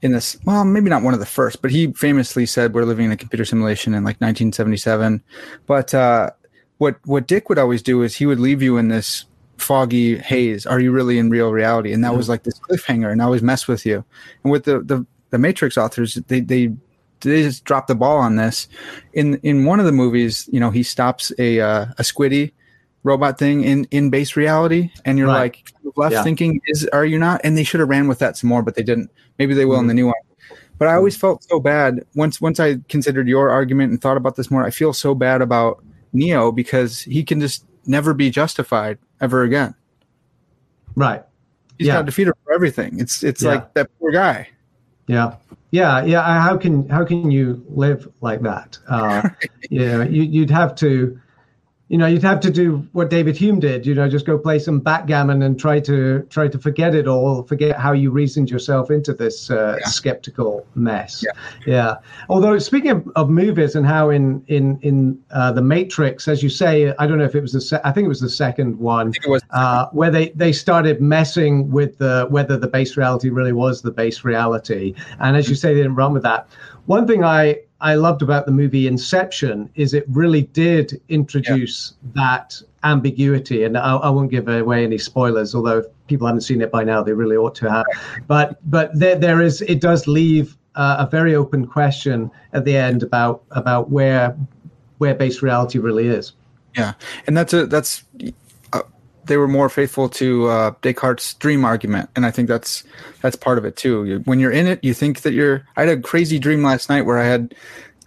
in this. Well, maybe not one of the first, but he famously said we're living in a computer simulation in like 1977. But uh, what what Dick would always do is he would leave you in this foggy haze. Are you really in real reality? And that mm-hmm. was like this cliffhanger, and I always mess with you. And with the the the Matrix authors, they they they just dropped the ball on this. In in one of the movies, you know, he stops a uh, a squiddy robot thing in in base reality, and you're right. like left yeah. thinking, is are you not? And they should have ran with that some more, but they didn't. Maybe they will mm-hmm. in the new one. But I always felt so bad once once I considered your argument and thought about this more. I feel so bad about Neo because he can just never be justified ever again. Right. He's yeah. got defeated for everything. It's it's yeah. like that poor guy. Yeah. Yeah, yeah. How can how can you live like that? Uh, (laughs) yeah, you, you'd have to you know, you'd have to do what David Hume did. You know, just go play some backgammon and try to try to forget it all, forget how you reasoned yourself into this uh, yeah. skeptical mess. Yeah. yeah. Although speaking of, of movies and how in in in uh, the Matrix, as you say, I don't know if it was the se- I think it was the second one uh, where they they started messing with the whether the base reality really was the base reality, and as you say, they didn't run with that. One thing I I loved about the movie Inception is it really did introduce yeah. that ambiguity, and I, I, won't give away any spoilers. Although if people haven't seen it by now, they really ought to have. But but there there is it does leave uh, a very open question at the end about about where where base reality really is. Yeah, and that's a that's they were more faithful to uh, Descartes' dream argument, and I think that's that's part of it too. You, when you're in it, you think that you're. I had a crazy dream last night where I had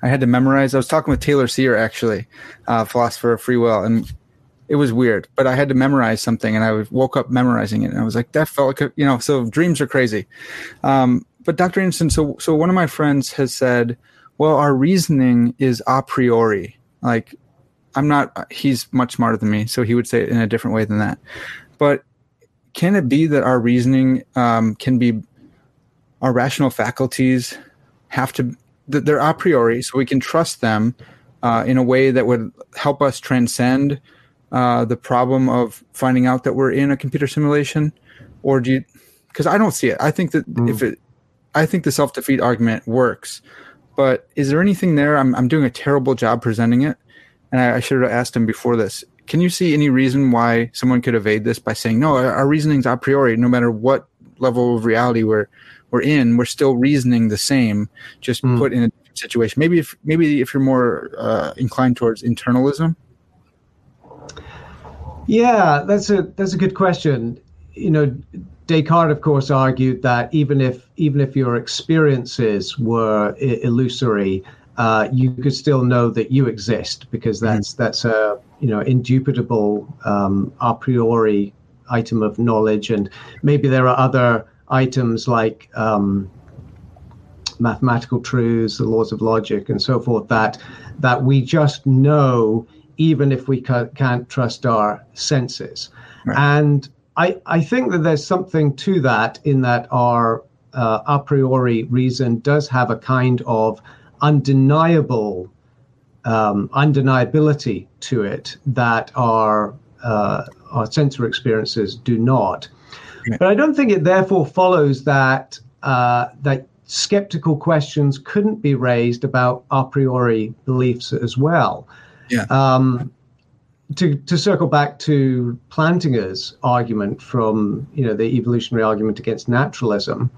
I had to memorize. I was talking with Taylor Cyr, actually, uh, philosopher of free will, and it was weird. But I had to memorize something, and I woke up memorizing it, and I was like, that felt like you know. So dreams are crazy. Um, but Dr. Anderson, so so one of my friends has said, well, our reasoning is a priori. Like, I'm not. He's much smarter than me, so he would say it in a different way than that. But can it be that our reasoning um, can be our rational faculties have to that they're a priori, so we can trust them uh, in a way that would help us transcend uh, the problem of finding out that we're in a computer simulation, or do you? Because I don't see it. I think that mm. if it, I think the self defeat argument works, but is there anything there? I'm I'm doing a terrible job presenting it, and I, I should have asked him before this. Can you see any reason why someone could evade this by saying no? Our, our reasoning's a priori, no matter what level of reality we're we're in, we're still reasoning the same, just mm. put in a situation. Maybe if maybe if you're more uh, inclined towards internalism. Yeah, that's a that's a good question. You know, Descartes, of course, argued that even if even if your experiences were I- illusory, uh, you could still know that you exist because hmm. that's mm that's a you know indubitable um, a priori item of knowledge, and maybe there are other items like um, mathematical truths, the laws of logic, and so forth that that we just know even if we ca- can't trust our senses. Right. And I, I think that there's something to that in that our uh, a priori reason does have a kind of undeniable um, undeniability to it that our uh, our sensory experiences do not. But I don't think it therefore follows that uh, that skeptical questions couldn't be raised about a priori beliefs as well. Yeah. Um, to, to circle back to Plantinga's argument from you know the evolutionary argument against naturalism,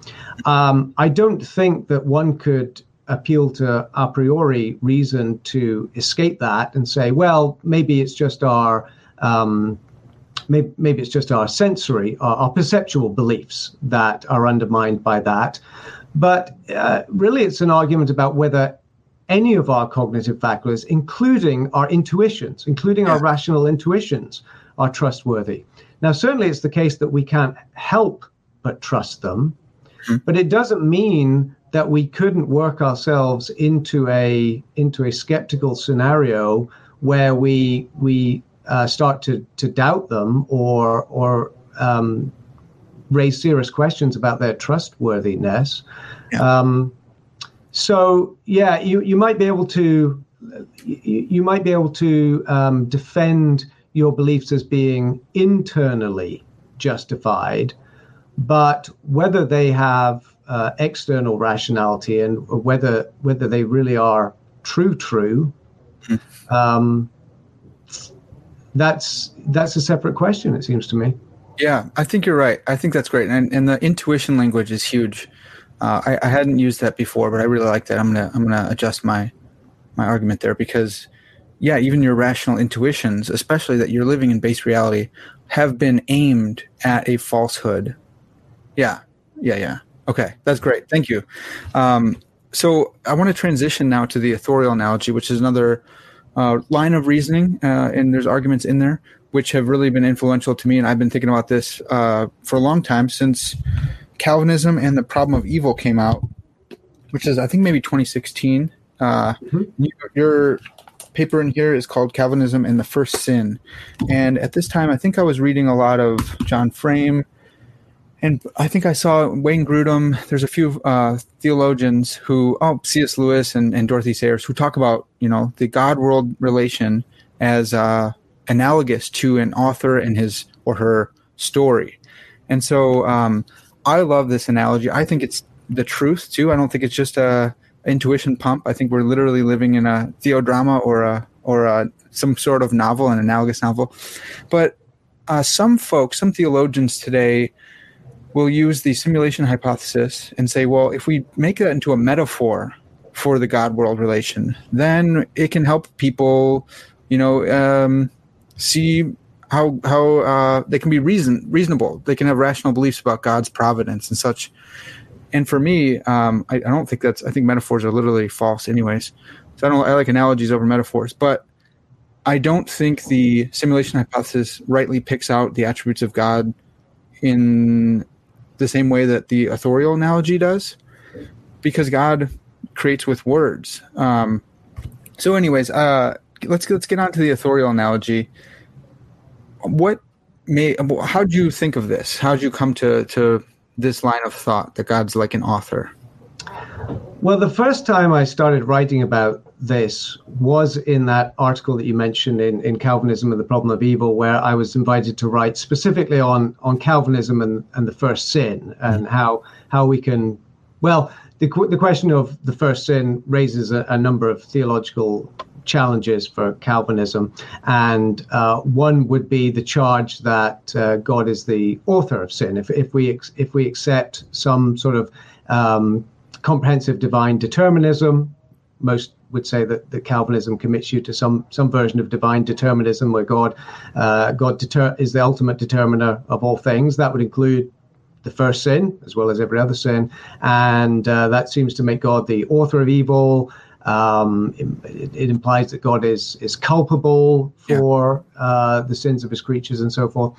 um, I don't think that one could appeal to a priori reason to escape that and say, well, maybe it's just our um, maybe, maybe it's just our sensory, our, our, perceptual beliefs that are undermined by that. But uh, really, it's an argument about whether any of our cognitive faculties, including our intuitions, including yeah. our rational intuitions, are trustworthy. Now, certainly it's the case that we can't help but trust them, mm-hmm. but it doesn't mean that we couldn't work ourselves into a into a skeptical scenario where we we uh, start to to doubt them or or um, raise serious questions about their trustworthiness. Yeah. Um, so yeah, you you might be able to you, you might be able to um, defend your beliefs as being internally justified, but whether they have uh, external rationality and whether whether they really are true true hmm. um, that's that's a separate question. It seems to me. Yeah, I think you're right. I think that's great, and and the intuition language is huge. Uh, I, I hadn't used that before, but I really like that. I'm gonna I'm gonna adjust my my argument there because yeah, even your rational intuitions, especially that you're living in base reality, have been aimed at a falsehood. Yeah, yeah, yeah. Okay, that's great. Thank you. Um, so I want to transition now to the authorial analogy, which is another uh, line of reasoning, uh, and there's arguments in there which have really been influential to me. And I've been thinking about this uh, for a long time since Calvinism and the Problem of Evil came out, which is I think maybe 2016. Uh, mm-hmm. Your paper in here is called Calvinism and the First Sin, and at this time I think I was reading a lot of John Frame and I think I saw Wayne Grudem. There's a few uh, theologians who, oh, C.S. Lewis and, and Dorothy Sayers, who talk about you know the God-world relation as uh, analogous to an author and his or her story. And so um, I love this analogy. I think it's the truth too. I don't think it's just a intuition pump. I think we're literally living in a theodrama or a or a, some sort of novel, an analogous novel. But uh, some folks, some theologians today will use the simulation hypothesis and say, well, if we make that into a metaphor for the God world relation, then it can help people, you know, um, see how how uh, they can be reason reasonable. They can have rational beliefs about God's providence and such. And for me, um, I, I, don't think that's. I think metaphors are literally false, anyways. So I don't. I like analogies over metaphors, but I don't think the simulation hypothesis rightly picks out the attributes of God in the same way that the authorial analogy does, because God creates with words. Um, so, anyways, uh, let's let's get on to the authorial analogy. What may how do you think of this? How did you come to to this line of thought that God's like an author? Well, the first time I started writing about this was in that article that you mentioned in, in Calvinism and the Problem of Evil, where I was invited to write specifically on, on Calvinism and, and the first sin and how how we can, well, the, the question of the first sin raises a, a number of theological challenges for Calvinism, and uh, one would be the charge that uh, God is the author of sin. If if we if we accept some sort of um, comprehensive divine determinism. Most would say that, that Calvinism commits you to some some version of divine determinism, where God uh, God deter- is the ultimate determiner of all things. That would include the first sin as well as every other sin, and uh, that seems to make God the author of evil. Um, it, it, implies that God is is culpable for yeah. uh, the sins of His creatures and so forth.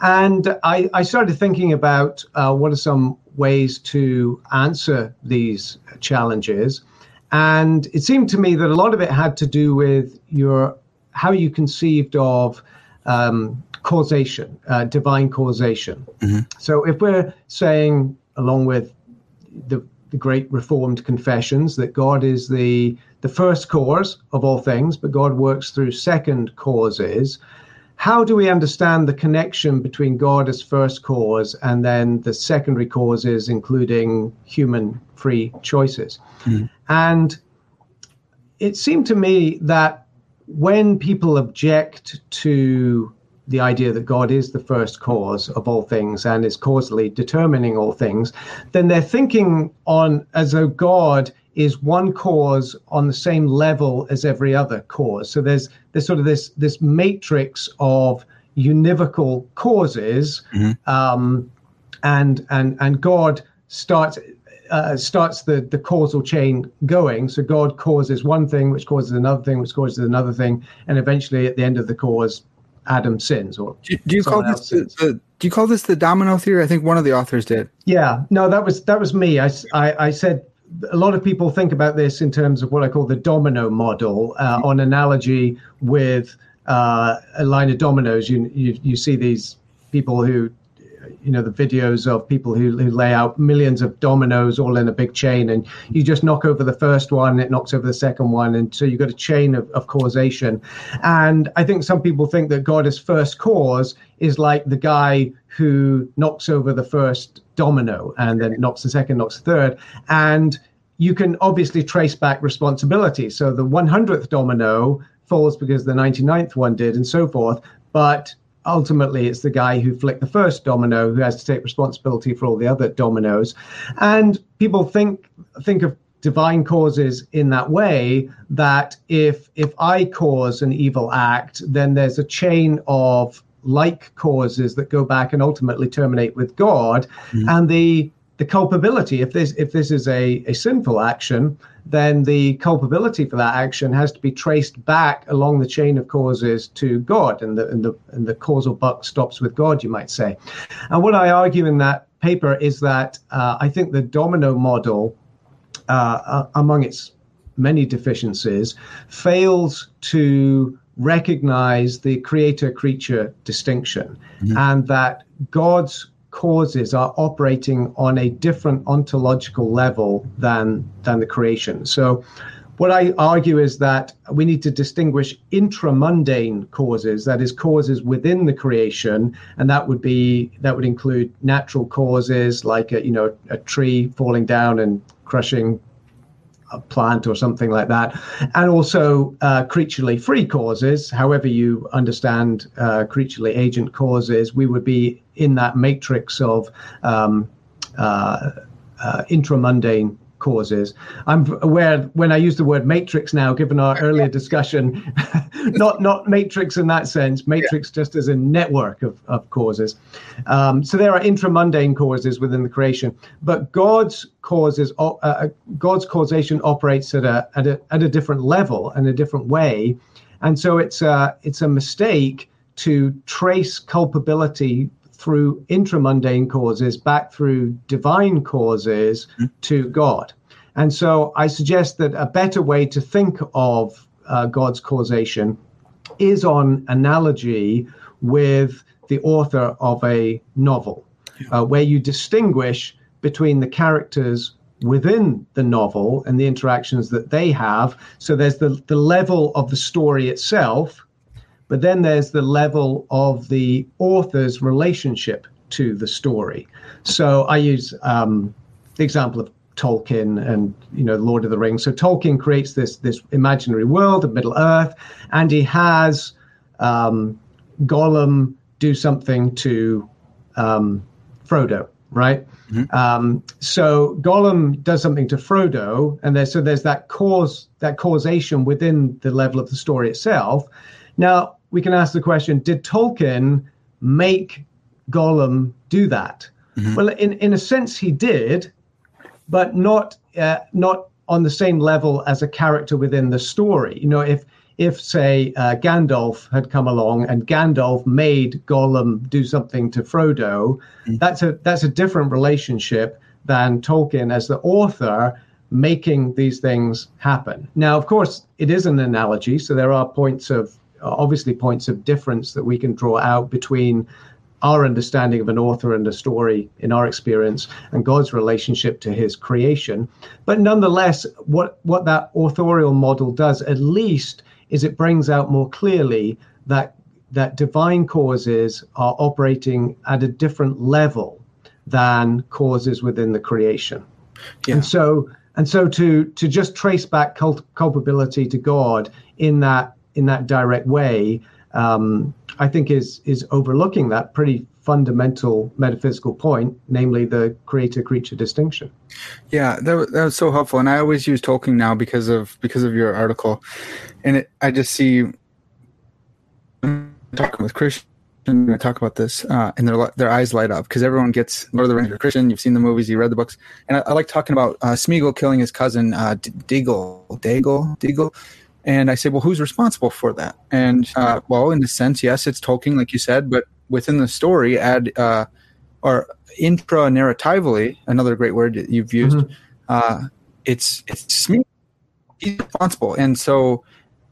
And I, I started thinking about uh, what are some ways to answer these challenges, and it seemed to me that a lot of it had to do with your how you conceived of um, causation, uh, divine causation. Mm-hmm. So if we're saying, along with the the great Reformed confessions that God is the the first cause of all things, but God works through second causes. How do we understand the connection between God as first cause and then the secondary causes, including human free choices? Mm. And it seemed to me that when people object to the idea that God is the first cause of all things and is causally determining all things, then they're thinking on as though God is one cause on the same level as every other cause. So there's there's sort of this this matrix of univocal causes, mm-hmm. um, and and and God starts uh, starts the, the causal chain going. So God causes one thing, which causes another thing, which causes another thing, and eventually at the end of the cause, Adam sins or do, do you call this the, the, do you call this the domino theory? I think one of the authors did. Yeah, no, that was that was me. I, I, I said a lot of people think about this in terms of what I call the domino model, uh, on analogy with uh, a line of dominoes. You, you you see these people who you know the videos of people who, who lay out millions of dominoes all in a big chain and you just knock over the first one it knocks over the second one and so you've got a chain of, of causation. And i think some people think that god as first cause is like the guy who knocks over the first domino and then knocks the second knocks the third. And you can obviously trace back responsibility. So the 100th domino falls because the 99th one did and so forth but ultimately it's the guy who flicked the first domino who has to take responsibility for all the other dominoes. And people think think of divine causes in that way that if if i cause an evil act then there's a chain of like causes that go back and ultimately terminate with god. Mm-hmm. and the the culpability if this if this is a, a sinful action then the culpability for that action has to be traced back along the chain of causes to God, and the and the and the causal buck stops with God, you might say. And what I argue in that paper is that uh, I think the domino model, uh, uh among its many deficiencies, fails to recognize the creator creature distinction, mm-hmm. and that God's causes are operating on a different ontological level than than the creation. So what I argue is that we need to distinguish intramundane causes, that is, causes within the creation, and that would be that would include natural causes like a, you know a tree falling down and crushing a plant or something like that, and also uh, creaturely free causes. However, you understand uh, creaturely agent causes, we would be in that matrix of um, uh, uh intramundane causes. I'm aware when I use the word matrix now, given our earlier discussion, (laughs) not not matrix in that sense, matrix yeah. just as a network of, of causes. Um, so there are intramundane causes within the creation, but God's causes, uh, uh, God's causation operates at a, at a at a different level and a different way, and so it's a it's a mistake to trace culpability through intramundane causes back through divine causes mm-hmm. to God. And so I suggest that a better way to think of uh, God's causation is on analogy with the author of a novel, uh, where you distinguish between the characters within the novel and the interactions that they have. So there's the, the level of the story itself, but then there's the level of the author's relationship to the story. So I use um, the example of Tolkien and you know Lord of the Rings. So Tolkien creates this this imaginary world of Middle Earth, and he has um, Gollum do something to um, Frodo, right? Mm-hmm. Um, so Gollum does something to Frodo, and there's so there's that cause that causation within the level of the story itself. Now we can ask the question Did Tolkien make Gollum do that? Mm-hmm. Well, in, in a sense, he did, but not uh, not on the same level as a character within the story. You know, if if say uh, Gandalf had come along and Gandalf made Gollum do something to Frodo, mm-hmm. that's a that's a different relationship than Tolkien as the author making these things happen. Now, of course, it is an analogy, so there are points of obviously points of difference that we can draw out between our understanding of an author and a story in our experience and God's relationship to his creation. But nonetheless, what, what that authorial model does at least is it brings out more clearly that that divine causes are operating at a different level than causes within the creation. Yeah. And so and so to to just trace back cult- culpability to God in that in that direct way, um, I think is is overlooking that pretty fundamental metaphysical point, namely the creator-creature distinction. Yeah, that, that was so helpful, and I always use Tolkien now because of because of your article, and it, I just see talking with Christian. I talk about this, uh, and their their eyes light up because everyone gets Lord of the Rings. You're Christian, you've seen the movies, you read the books, and I, I like talking about uh, Smeagol killing his cousin uh, Deagol, Deagol, Deagol, and I say, well, who's responsible for that? And uh, well, in a sense, yes, it's Tolkien, like you said, but within the story, add uh, or intra narratively, another great word that you've used. Mm-hmm. Uh, it's it's me. He's responsible, and so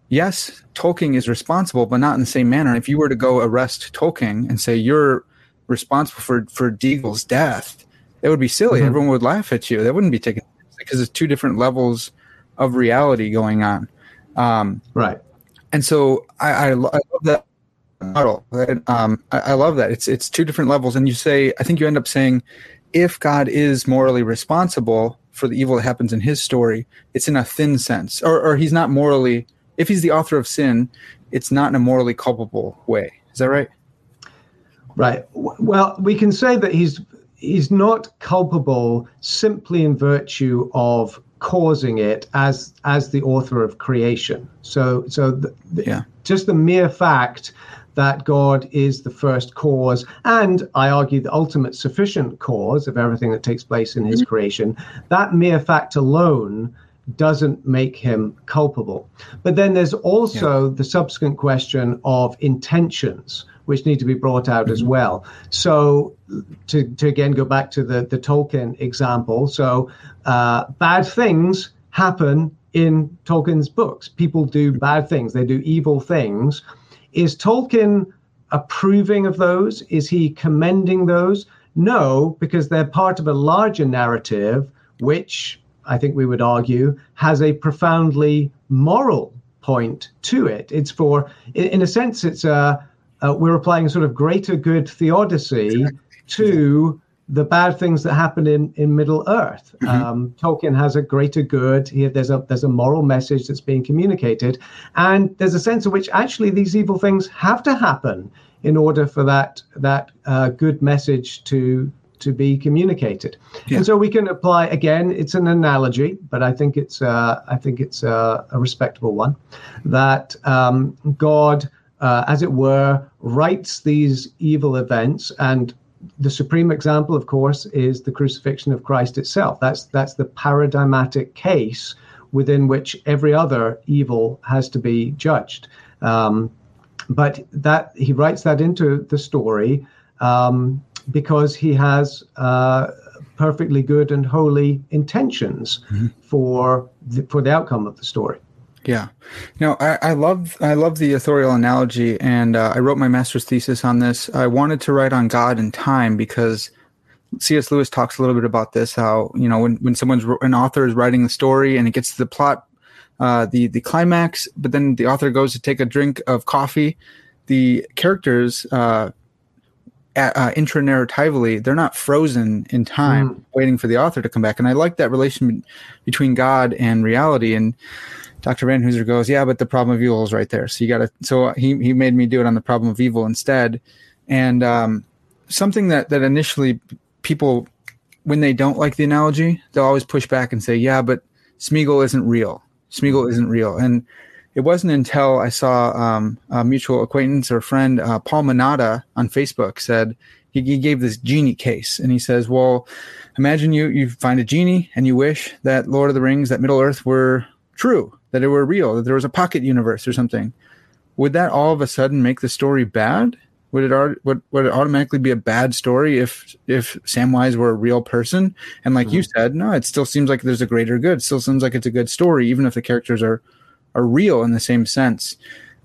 yes, Tolkien is responsible, but not in the same manner. If you were to go arrest Tolkien and say you're responsible for for Deagol's death, it would be silly. Mm-hmm. Everyone would laugh at you. That wouldn't be taken because it's two different levels of reality going on. Um, right. And so I, I, I love that model. Um, I, I, love that. It's it's two different levels, and you say I think you end up saying, if God is morally responsible for the evil that happens in His story, it's in a thin sense, or or He's not morally. If He's the author of sin, it's not in a morally culpable way. Is that right? Right. Well, we can say that He's he's not culpable simply in virtue of causing it as as the author of creation. So so the, yeah. just the mere fact that God is the first cause, and I argue the ultimate sufficient cause of everything that takes place in his mm-hmm. creation, that mere fact alone doesn't make him culpable. But then there's also yeah. the subsequent question of intentions, which need to be brought out mm-hmm. as well. So, to, to again go back to the, the Tolkien example, so uh, bad things happen in Tolkien's books. People do bad things, they do evil things. Is Tolkien approving of those? Is he commending those? No, because they're part of a larger narrative, which I think we would argue has a profoundly moral point to it. It's for, in, a sense, it's a, uh, we're applying a sort of greater good theodicy to the bad things that happen in, in Middle Earth. Mm-hmm. Um, Tolkien has a greater good. Here, there's a there's a moral message that's being communicated, and there's a sense in which actually these evil things have to happen in order for that that uh, good message to to be communicated. Yeah. And so we can apply again. It's an analogy, but I think it's uh, I think it's a, a respectable one. That um, God, uh, as it were, writes these evil events and the supreme example, of course, is the crucifixion of Christ itself. That's that's the paradigmatic case within which every other evil has to be judged. Um, but that he writes that into the story um, because he has uh, perfectly good and holy intentions mm-hmm. for the, for the outcome of the story. Yeah, no, I, I love I love the authorial analogy, and uh, I wrote my master's thesis on this. I wanted to write on God and time because C.S. Lewis talks a little bit about this. How you know when when someone's an author is writing the story and it gets to the plot, uh, the the climax, but then the author goes to take a drink of coffee, the characters. Uh, uh, intranarratively, they're not frozen in time, mm. waiting for the author to come back. And I like that relation between God and reality. And Dr. Vanhoozer goes, yeah, but the problem of evil is right there. So you got to. So he he made me do it on the problem of evil instead, and um, something that that initially people when they don't like the analogy, they'll always push back and say, yeah, but Smeagol isn't real. Smeagol isn't real, and it wasn't until I saw um, a mutual acquaintance or friend, uh, Paul Manata, on Facebook said he, he, gave this genie case, and he says, "Well, imagine you you find a genie and you wish that Lord of the Rings, that Middle Earth were true, that it were real, that there was a pocket universe or something, would that all of a sudden make the story bad? Would it would, would it automatically be a bad story if if Samwise were a real person? And like mm-hmm. you said, no, it still seems like there's a greater good. It still seems like it's a good story, even if the characters are are real in the same sense.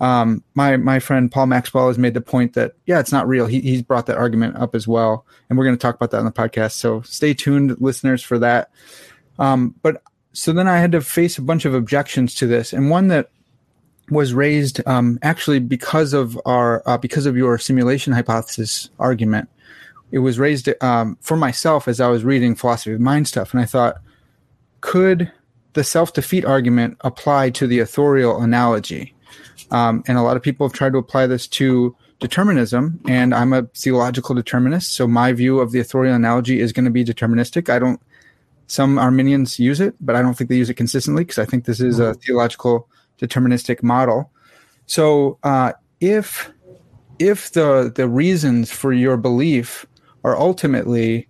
Um, my my friend Paul Maxwell has made the point that yeah, it's not real. He he's brought that argument up as well, and we're going to talk about that on the podcast. So stay tuned, listeners, for that. Um, but so then I had to face a bunch of objections to this, and one that was raised um, actually because of our uh, because of your simulation hypothesis argument. It was raised um, for myself as I was reading philosophy of mind stuff, and I thought, could the self defeat argument apply to the authorial analogy? Um, and a lot of people have tried to apply this to determinism, and I'm a theological determinist, so my view of the authorial analogy is going to be deterministic. I don't some Arminians use it, but I don't think they use it consistently because I think this is a mm-hmm. theological deterministic model. So uh, if if the the reasons for your belief are ultimately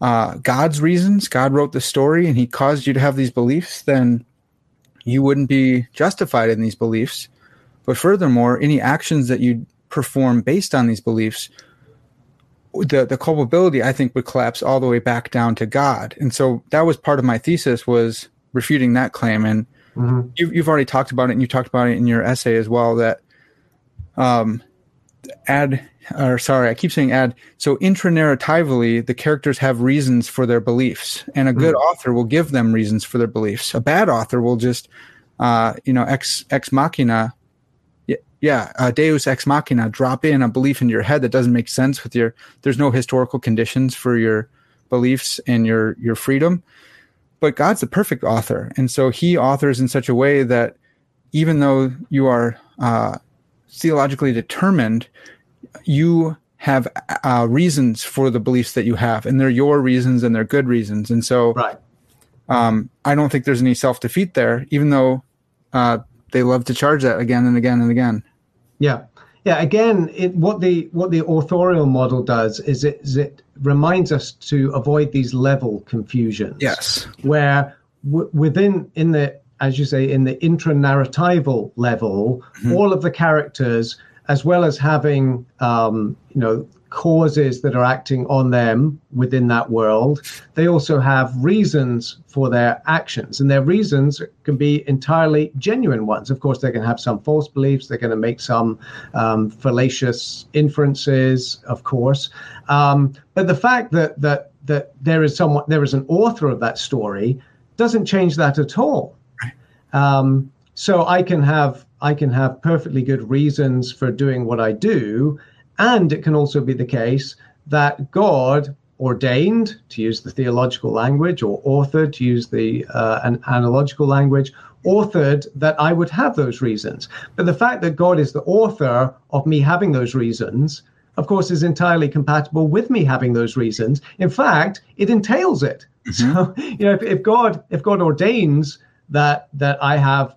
uh, God's reasons, God wrote the story and He caused you to have these beliefs, then you wouldn't be justified in these beliefs. But furthermore, any actions that you perform based on these beliefs the the culpability I think would collapse all the way back down to God. And so that was part of my thesis was refuting that claim. And mm-hmm. you, you've already talked about it, and you talked about it in your essay as well. That um, add or sorry, I keep saying add. So intranarratively, the characters have reasons for their beliefs, and a good mm-hmm. author will give them reasons for their beliefs. A bad author will just, uh, you know, ex ex machina yeah, uh, Deus ex machina, drop in a belief into your head that doesn't make sense with your. There's no historical conditions for your beliefs and your your freedom, but God's the perfect author, and so He authors in such a way that even though you are uh, theologically determined, you have uh, reasons for the beliefs that you have, and they're your reasons and they're good reasons, and so right. Um, I don't think there's any self defeat there, even though uh, they love to charge that again and again and again. Yeah. Yeah, again, it, what the what the authorial model does is it, is it reminds us to avoid these level confusions. Yes, where w- within in the as you say in the intranarratival level, mm-hmm. all of the characters, as well as having um, you know causes that are acting on them within that world. They also have reasons for their actions, and their reasons can be entirely genuine ones. Of course, they can have some false beliefs, they're going to make some um, fallacious inferences, of course. Um, but the fact that, that, that there is someone, there is an author of that story doesn't change that at all. Um, so I can have I can have perfectly good reasons for doing what I do, and it can also be the case that God ordained, to use the theological language, or authored, to use the uh, an analogical language, authored that I would have those reasons. But the fact that God is the author of me having those reasons, of course, is entirely compatible with me having those reasons. In fact, it entails it. Mm-hmm. So, (laughs) you know, if, if God if God ordains that that I have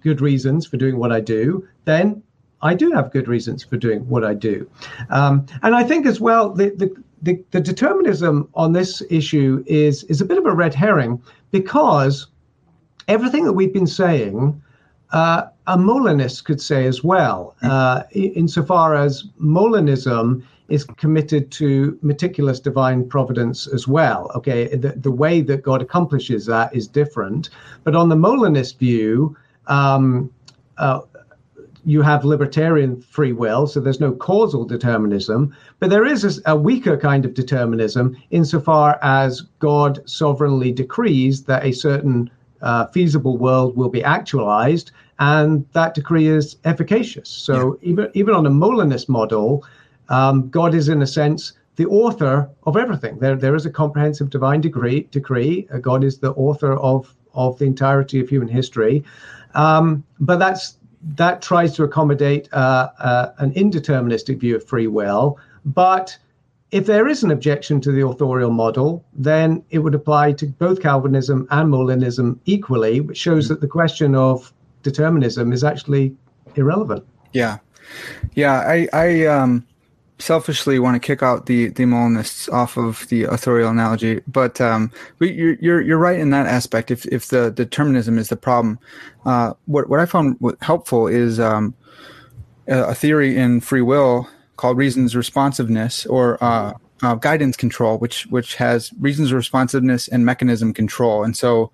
good reasons for doing what I do, then I do have good reasons for doing what I do. Um, and I think as well, the, the, the, the, determinism on this issue is, is a bit of a red herring because everything that we've been saying, uh, a Molinist could say as well, uh, insofar as Molinism is committed to meticulous divine providence as well. Okay, the, the way that God accomplishes that is different. But on the Molinist view, um, uh, you have libertarian free will, so there's no causal determinism, but there is a, a, weaker kind of determinism insofar as God sovereignly decrees that a certain uh, feasible world will be actualized, and that decree is efficacious. So yeah. even even on a Molinist model, um, God is in a sense the author of everything. There there is a comprehensive divine decree. Decree. Uh, God is the author of of the entirety of human history. Um, but that's that tries to accommodate uh, uh, an indeterministic view of free will. But if there is an objection to the authorial model, then it would apply to both Calvinism and Molinism equally, which shows that the question of determinism is actually irrelevant. Yeah, yeah. I, I um, selfishly want to kick out the the Molinists off of the authorial analogy, but um, you're you're you're right in that aspect. If if the determinism is the problem, uh, what what I found helpful is um, a theory in free will called reasons responsiveness or uh, uh, guidance control, which which has reasons responsiveness and mechanism control, and so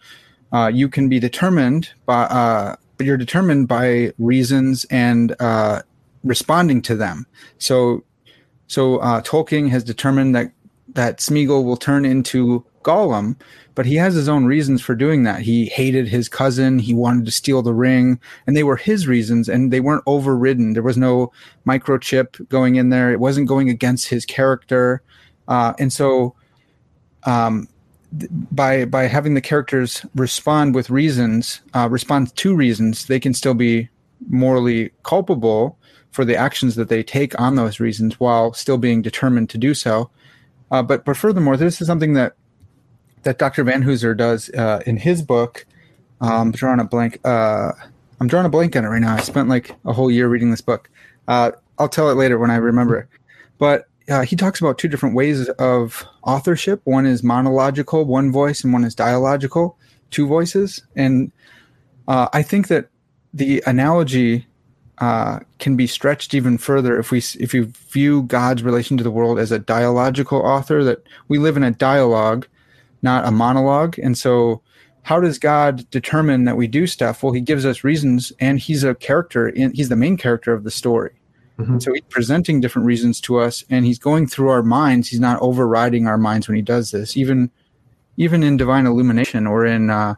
uh, you can be determined by. Uh, but you're determined by reasons and uh, responding to them. So so uh, Tolkien has determined that that Smeagol will turn into Gollum, but he has his own reasons for doing that. He hated his cousin. He wanted to steal the ring, and they were his reasons, and they weren't overridden. There was no microchip going in there. It wasn't going against his character, uh, and so. Um, by by having the characters respond with reasons, uh, respond to reasons, they can still be morally culpable for the actions that they take on those reasons while still being determined to do so. Uh, but but furthermore, this is something that that Dr. Vanhoozer does uh, in his book. Um, drawing a blank. Uh, I'm drawing a blank on it right now. I spent like a whole year reading this book. Uh, I'll tell it later when I remember. But uh, he talks about two different ways of authorship. One is monological, one voice, and one is dialogical, two voices. And uh, I think that the analogy uh, can be stretched even further if we if you view God's relation to the world as a dialogical author that we live in a dialogue, not a monologue, and so how does God determine that we do stuff? Well, He gives us reasons, and He's a character. In, he's the main character of the story. Mm-hmm. So He's presenting different reasons to us, and He's going through our minds. He's not overriding our minds when He does this. Even even in divine illumination or in uh,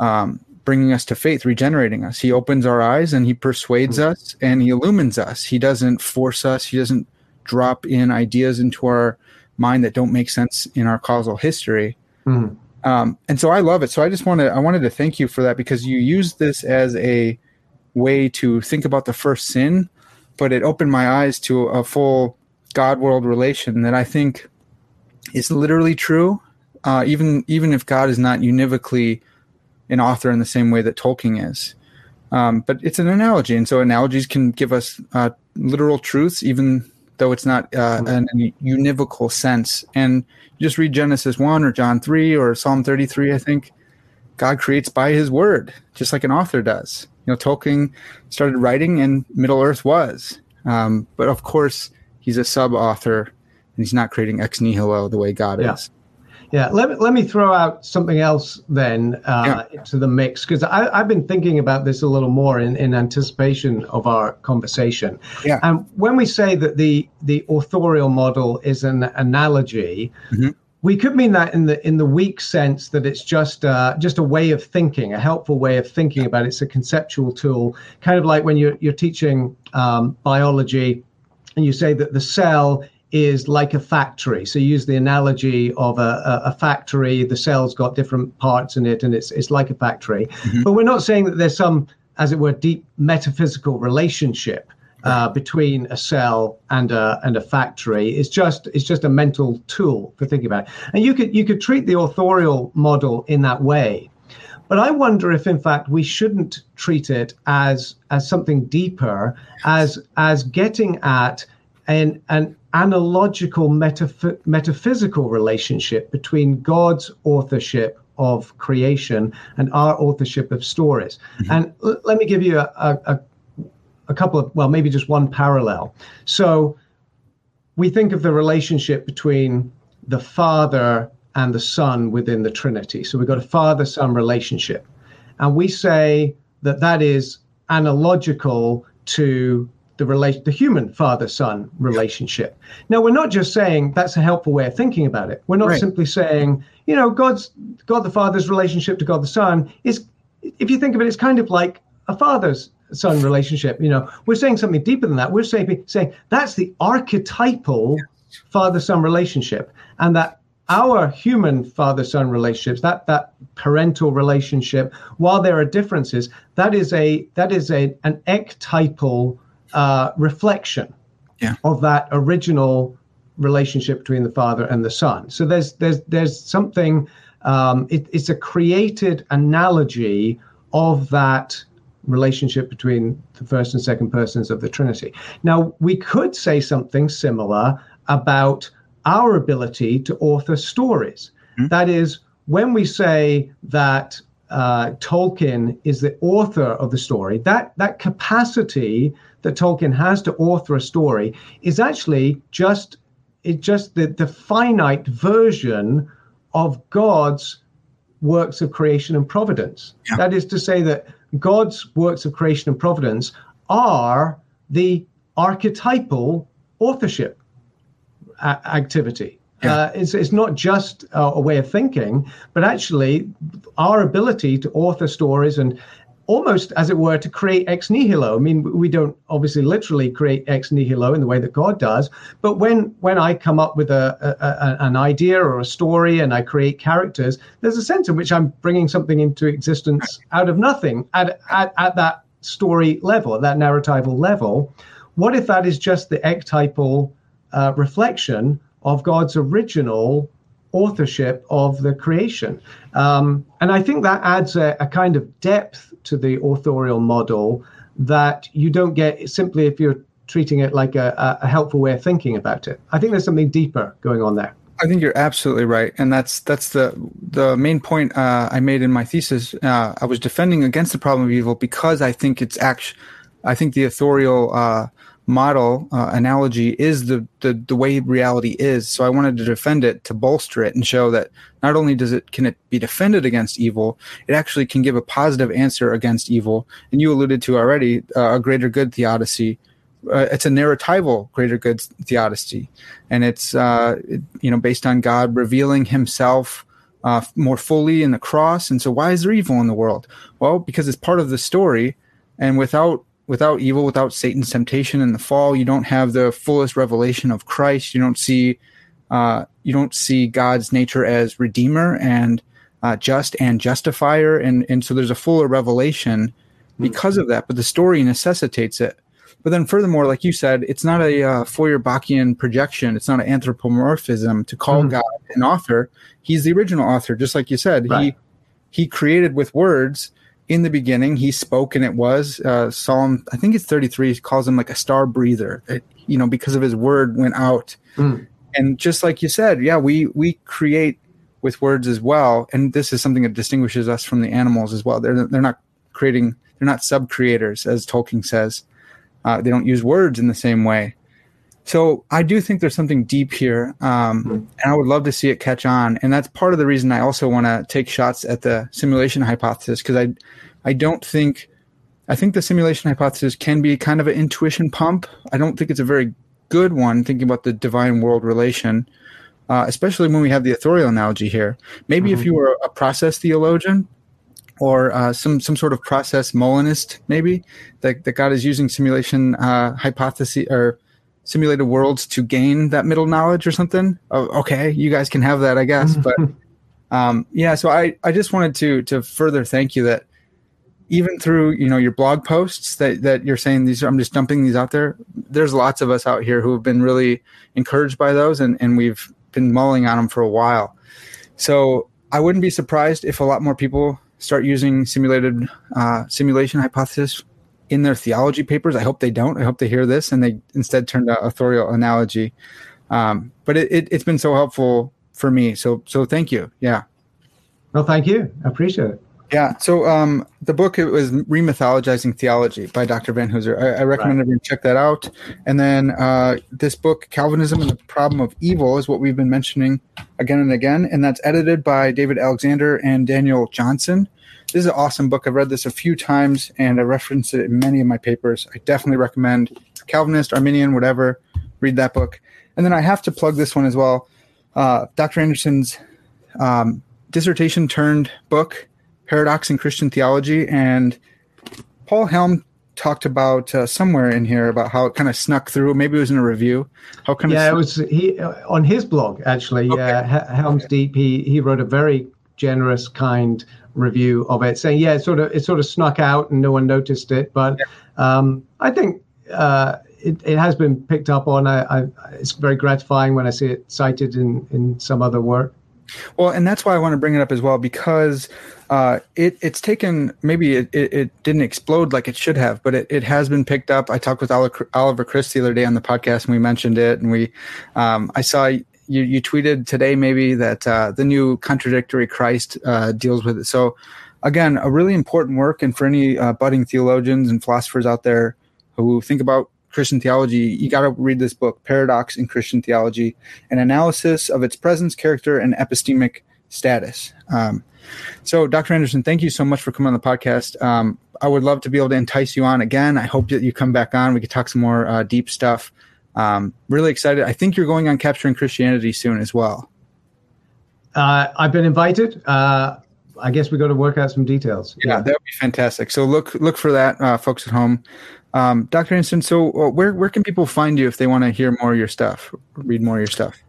um, bringing us to faith, regenerating us. He opens our eyes and he persuades mm-hmm. us and he illumines us. He doesn't force us. He doesn't drop in ideas into our mind that don't make sense in our causal history. Mm-hmm. Um, and so I love it. So I just wanted I wanted to thank you for that because you used this as a way to think about the first sin, but it opened my eyes to a full God world relation that I think is literally true. Uh, even even if God is not univocally an author in the same way that Tolkien is. Um, but it's an analogy, and so analogies can give us uh, literal truths, even though it's not uh, an, an univocal sense. And you just read Genesis one or John three or Psalm thirty three. I think God creates by His word, just like an author does. You know, Tolkien started writing, and Middle Earth was. Um, but of course, he's a sub author, and he's not creating ex nihilo the way God yeah. is. Yeah, let me, let me throw out something else then uh, yeah. into the mix because I've been thinking about this a little more in, in anticipation of our conversation. Yeah. And when we say that the the authorial model is an analogy, mm-hmm. we could mean that in the in the weak sense that it's just uh, just a way of thinking, a helpful way of thinking about it. It's a conceptual tool, kind of like when you're you're teaching um, biology, and you say that the cell is like a factory. So use the analogy of a, a, factory. The cell's got different parts in it, and it's it's like a factory. Mm-hmm. But we're not saying that there's some, as it were, deep metaphysical relationship uh, between a cell and a and a factory. It's just it's just a mental tool for thinking about it. And you could you could treat the authorial model in that way. But I wonder if, in fact, we shouldn't treat it as as something deeper, as as getting at an an analogical metaph- metaphysical relationship between God's authorship of creation and our authorship of stories. Mm-hmm. And l- let me give you a, a, a couple of, well, maybe just one parallel. So we think of the relationship between the Father and the Son within the Trinity. So we've got a father son relationship. And we say that that is analogical to the relation, the human father-son relationship. Now, we're not just saying that's a helpful way of thinking about it. We're not right. simply saying, you know, God's God the Father's relationship to God the Son is, if you think of it, it's kind of like a father's son relationship. You know, we're saying something deeper than that. We're saying saying that's the archetypal father-son relationship, and that our human father-son relationships, that that parental relationship, while there are differences, that is a that is a an ectypal uh, reflection yeah. of that original relationship between the father and the son. So there's there's there's something. Um, it, it's a created analogy of that relationship between the first and second persons of the Trinity. Now we could say something similar about our ability to author stories. Mm-hmm. That is, when we say that uh, Tolkien is the author of the story, that that capacity that Tolkien has to author a story is actually just it just the, the finite version of God's works of creation and providence. Yeah. That is to say that God's works of creation and providence are the archetypal authorship a- activity. Yeah. Uh, it's, it's not just uh, a way of thinking, but actually our ability to author stories and almost, as it were, to create ex nihilo. I mean, we don't obviously literally create ex nihilo in the way that God does, but when when I come up with a, a, a, an idea or a story and I create characters, there's a sense in which I'm bringing something into existence out of nothing at at, at that story level, at that narratival level. What if that is just the ectypal uh, reflection of God's original authorship of the creation. Um, and I think that adds a, a, kind of depth to the authorial model that you don't get simply if you're treating it like a, a helpful way of thinking about it. I think there's something deeper going on there. I think you're absolutely right, and that's that's the the main point uh, I made in my thesis. Uh, I was defending against the problem of evil because I think it's actually, I think the authorial uh, model uh, analogy is the, the the way reality is. So i wanted to defend it to bolster it and show that not only does it can it be defended against evil it actually can give a positive answer against evil. And you alluded to already uh, a greater good theodicy. Uh, it's a narratival greater good theodicy. And it's uh, it, you know based on god revealing himself uh, more fully in the cross. And so why is there evil in the world? Well because it's part of the story. And without without evil, without Satan's temptation and the fall, you don't have the fullest revelation of Christ. You don't see uh, you don't see God's nature as redeemer and uh, just and justifier, and and so there's a fuller revelation because of that. But the story necessitates it. But then, furthermore, like you said, it's not a uh, Feuerbachian projection. It's not an anthropomorphism to call mm-hmm. God an author. He's the original author, just like you said. Right. He he created with words in the beginning he spoke and it was uh, psalm i think it's 33 he calls him like a star breather. It, you know because of his word went out. Mm. and just like you said yeah we we create with words as well. And this is something that distinguishes us from the animals as well. They're they're not creating they're not sub creators as tolkien says. Uh, they don't use words in the same way so I do think there's something deep here, um, mm-hmm. and I would love to see it catch on. And that's part of the reason I also want to take shots at the simulation hypothesis because I, I don't think, I think the simulation hypothesis can be kind of an intuition pump. I don't think it's a very good one thinking about the divine world relation, uh, especially when we have the authorial analogy here. Maybe mm-hmm. if you were a process theologian, or uh, some some sort of process Molinist, maybe that, that God is using simulation uh, hypothesis or simulated worlds to gain that middle knowledge or something. Oh, okay, you guys can have that, I guess. (laughs) But um, yeah, so I, I just wanted to to further thank you that even through you know your blog posts that that you're saying these I'm just dumping these out there. There's lots of us out here who have been really encouraged by those, and and we've been mulling on them for a while. So I wouldn't be surprised if a lot more people start using simulated uh, simulation hypothesis in their theology papers. I hope they don't. I hope they hear this and they instead turn to authorial analogy. Um, but it, it, it's been so helpful for me. So so thank you. Yeah. Well, thank you. I appreciate it. Yeah. So um, the book it was remythologizing theology by Dr. Vanhoozer. I, I recommend right. everyone check that out. And then uh, this book, Calvinism and the Problem of Evil, is what we've been mentioning again and again, and that's edited by David Alexander and Daniel Johnson. This is an awesome book. I've read this a few times, and I reference it in many of my papers. I definitely recommend Calvinist, Arminian, whatever. Read that book. And then I have to plug this one as well. Uh, Dr. Anderson's um, dissertation turned book Paradox in Christian Theology, and Paul Helm talked about uh, somewhere in here about how it kind of snuck through. Maybe it was in a review. How kind yeah, of it was he on his blog actually. Okay. Uh, Helms Deep. He he wrote a very generous, kind review of it, saying yeah, it sort of it sort of snuck out and no one noticed it. But um, I think. Uh, it, it has been picked up on. I, I, it's very gratifying when I see it cited in, in some other work. Well, and that's why I want to bring it up as well because uh, it it's taken maybe it, it, it, didn't explode like it should have, but it, it has been picked up. I talked with Oliver Crisp the other day on the podcast and we mentioned it, and we um, I saw you you tweeted today maybe that uh, the new contradictory Christ uh, deals with it. So again, a really important work, and for any uh, budding theologians and philosophers out there who think about Christian theology, you got to read this book, Paradox in Christian Theology, an analysis of its presence, character, and epistemic status. Um, so, Dr. Anderson, thank you so much for coming on the podcast. Um, I would love to be able to entice you on again. I hope that you come back on. We could talk some more uh, deep stuff. Um, really excited. I think you're going on Capturing Christianity soon as well. Uh, I've been invited. Uh, I guess we got to work out some details. Yeah, yeah, that would be fantastic. So look look for that, uh, folks at home. Um, Dr. Anderson, so uh, where where can people find you if they want to hear more of your stuff, read more of your stuff?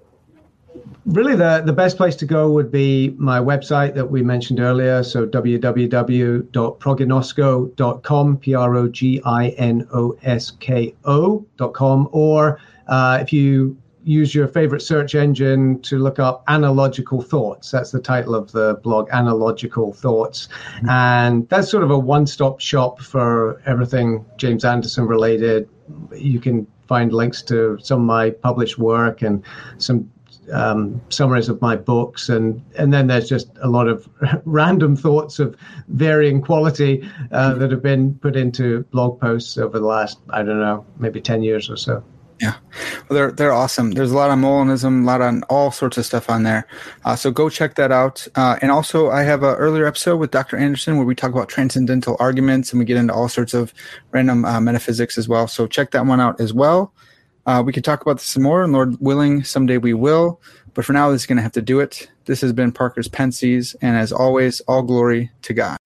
Really, the, the best place to go would be my website that we mentioned earlier. So www.proginosko.com, P R O G I N O S K O.com. Or uh, if you use your favorite search engine to look up analogical thoughts. That's the title of the blog, Analogical Thoughts. Mm-hmm. And that's sort of a one stop shop for everything James Anderson related. You can find links to some of my published work and some um, summaries of my books, and and then there's just a lot of (laughs) random thoughts of varying quality uh, that have been put into blog posts over the last I don't know maybe ten years or so. Yeah, well, they're they're awesome. There's a lot on Molinism, a lot on all sorts of stuff on there. Uh, so go check that out. Uh, and also, I have an earlier episode with Dr. Anderson where we talk about transcendental arguments and we get into all sorts of random uh, metaphysics as well. So check that one out as well. Uh, we could talk about this some more, and Lord willing, someday we will. But for now, this is going to have to do it. This has been Parker's Pensées, and as always, all glory to God.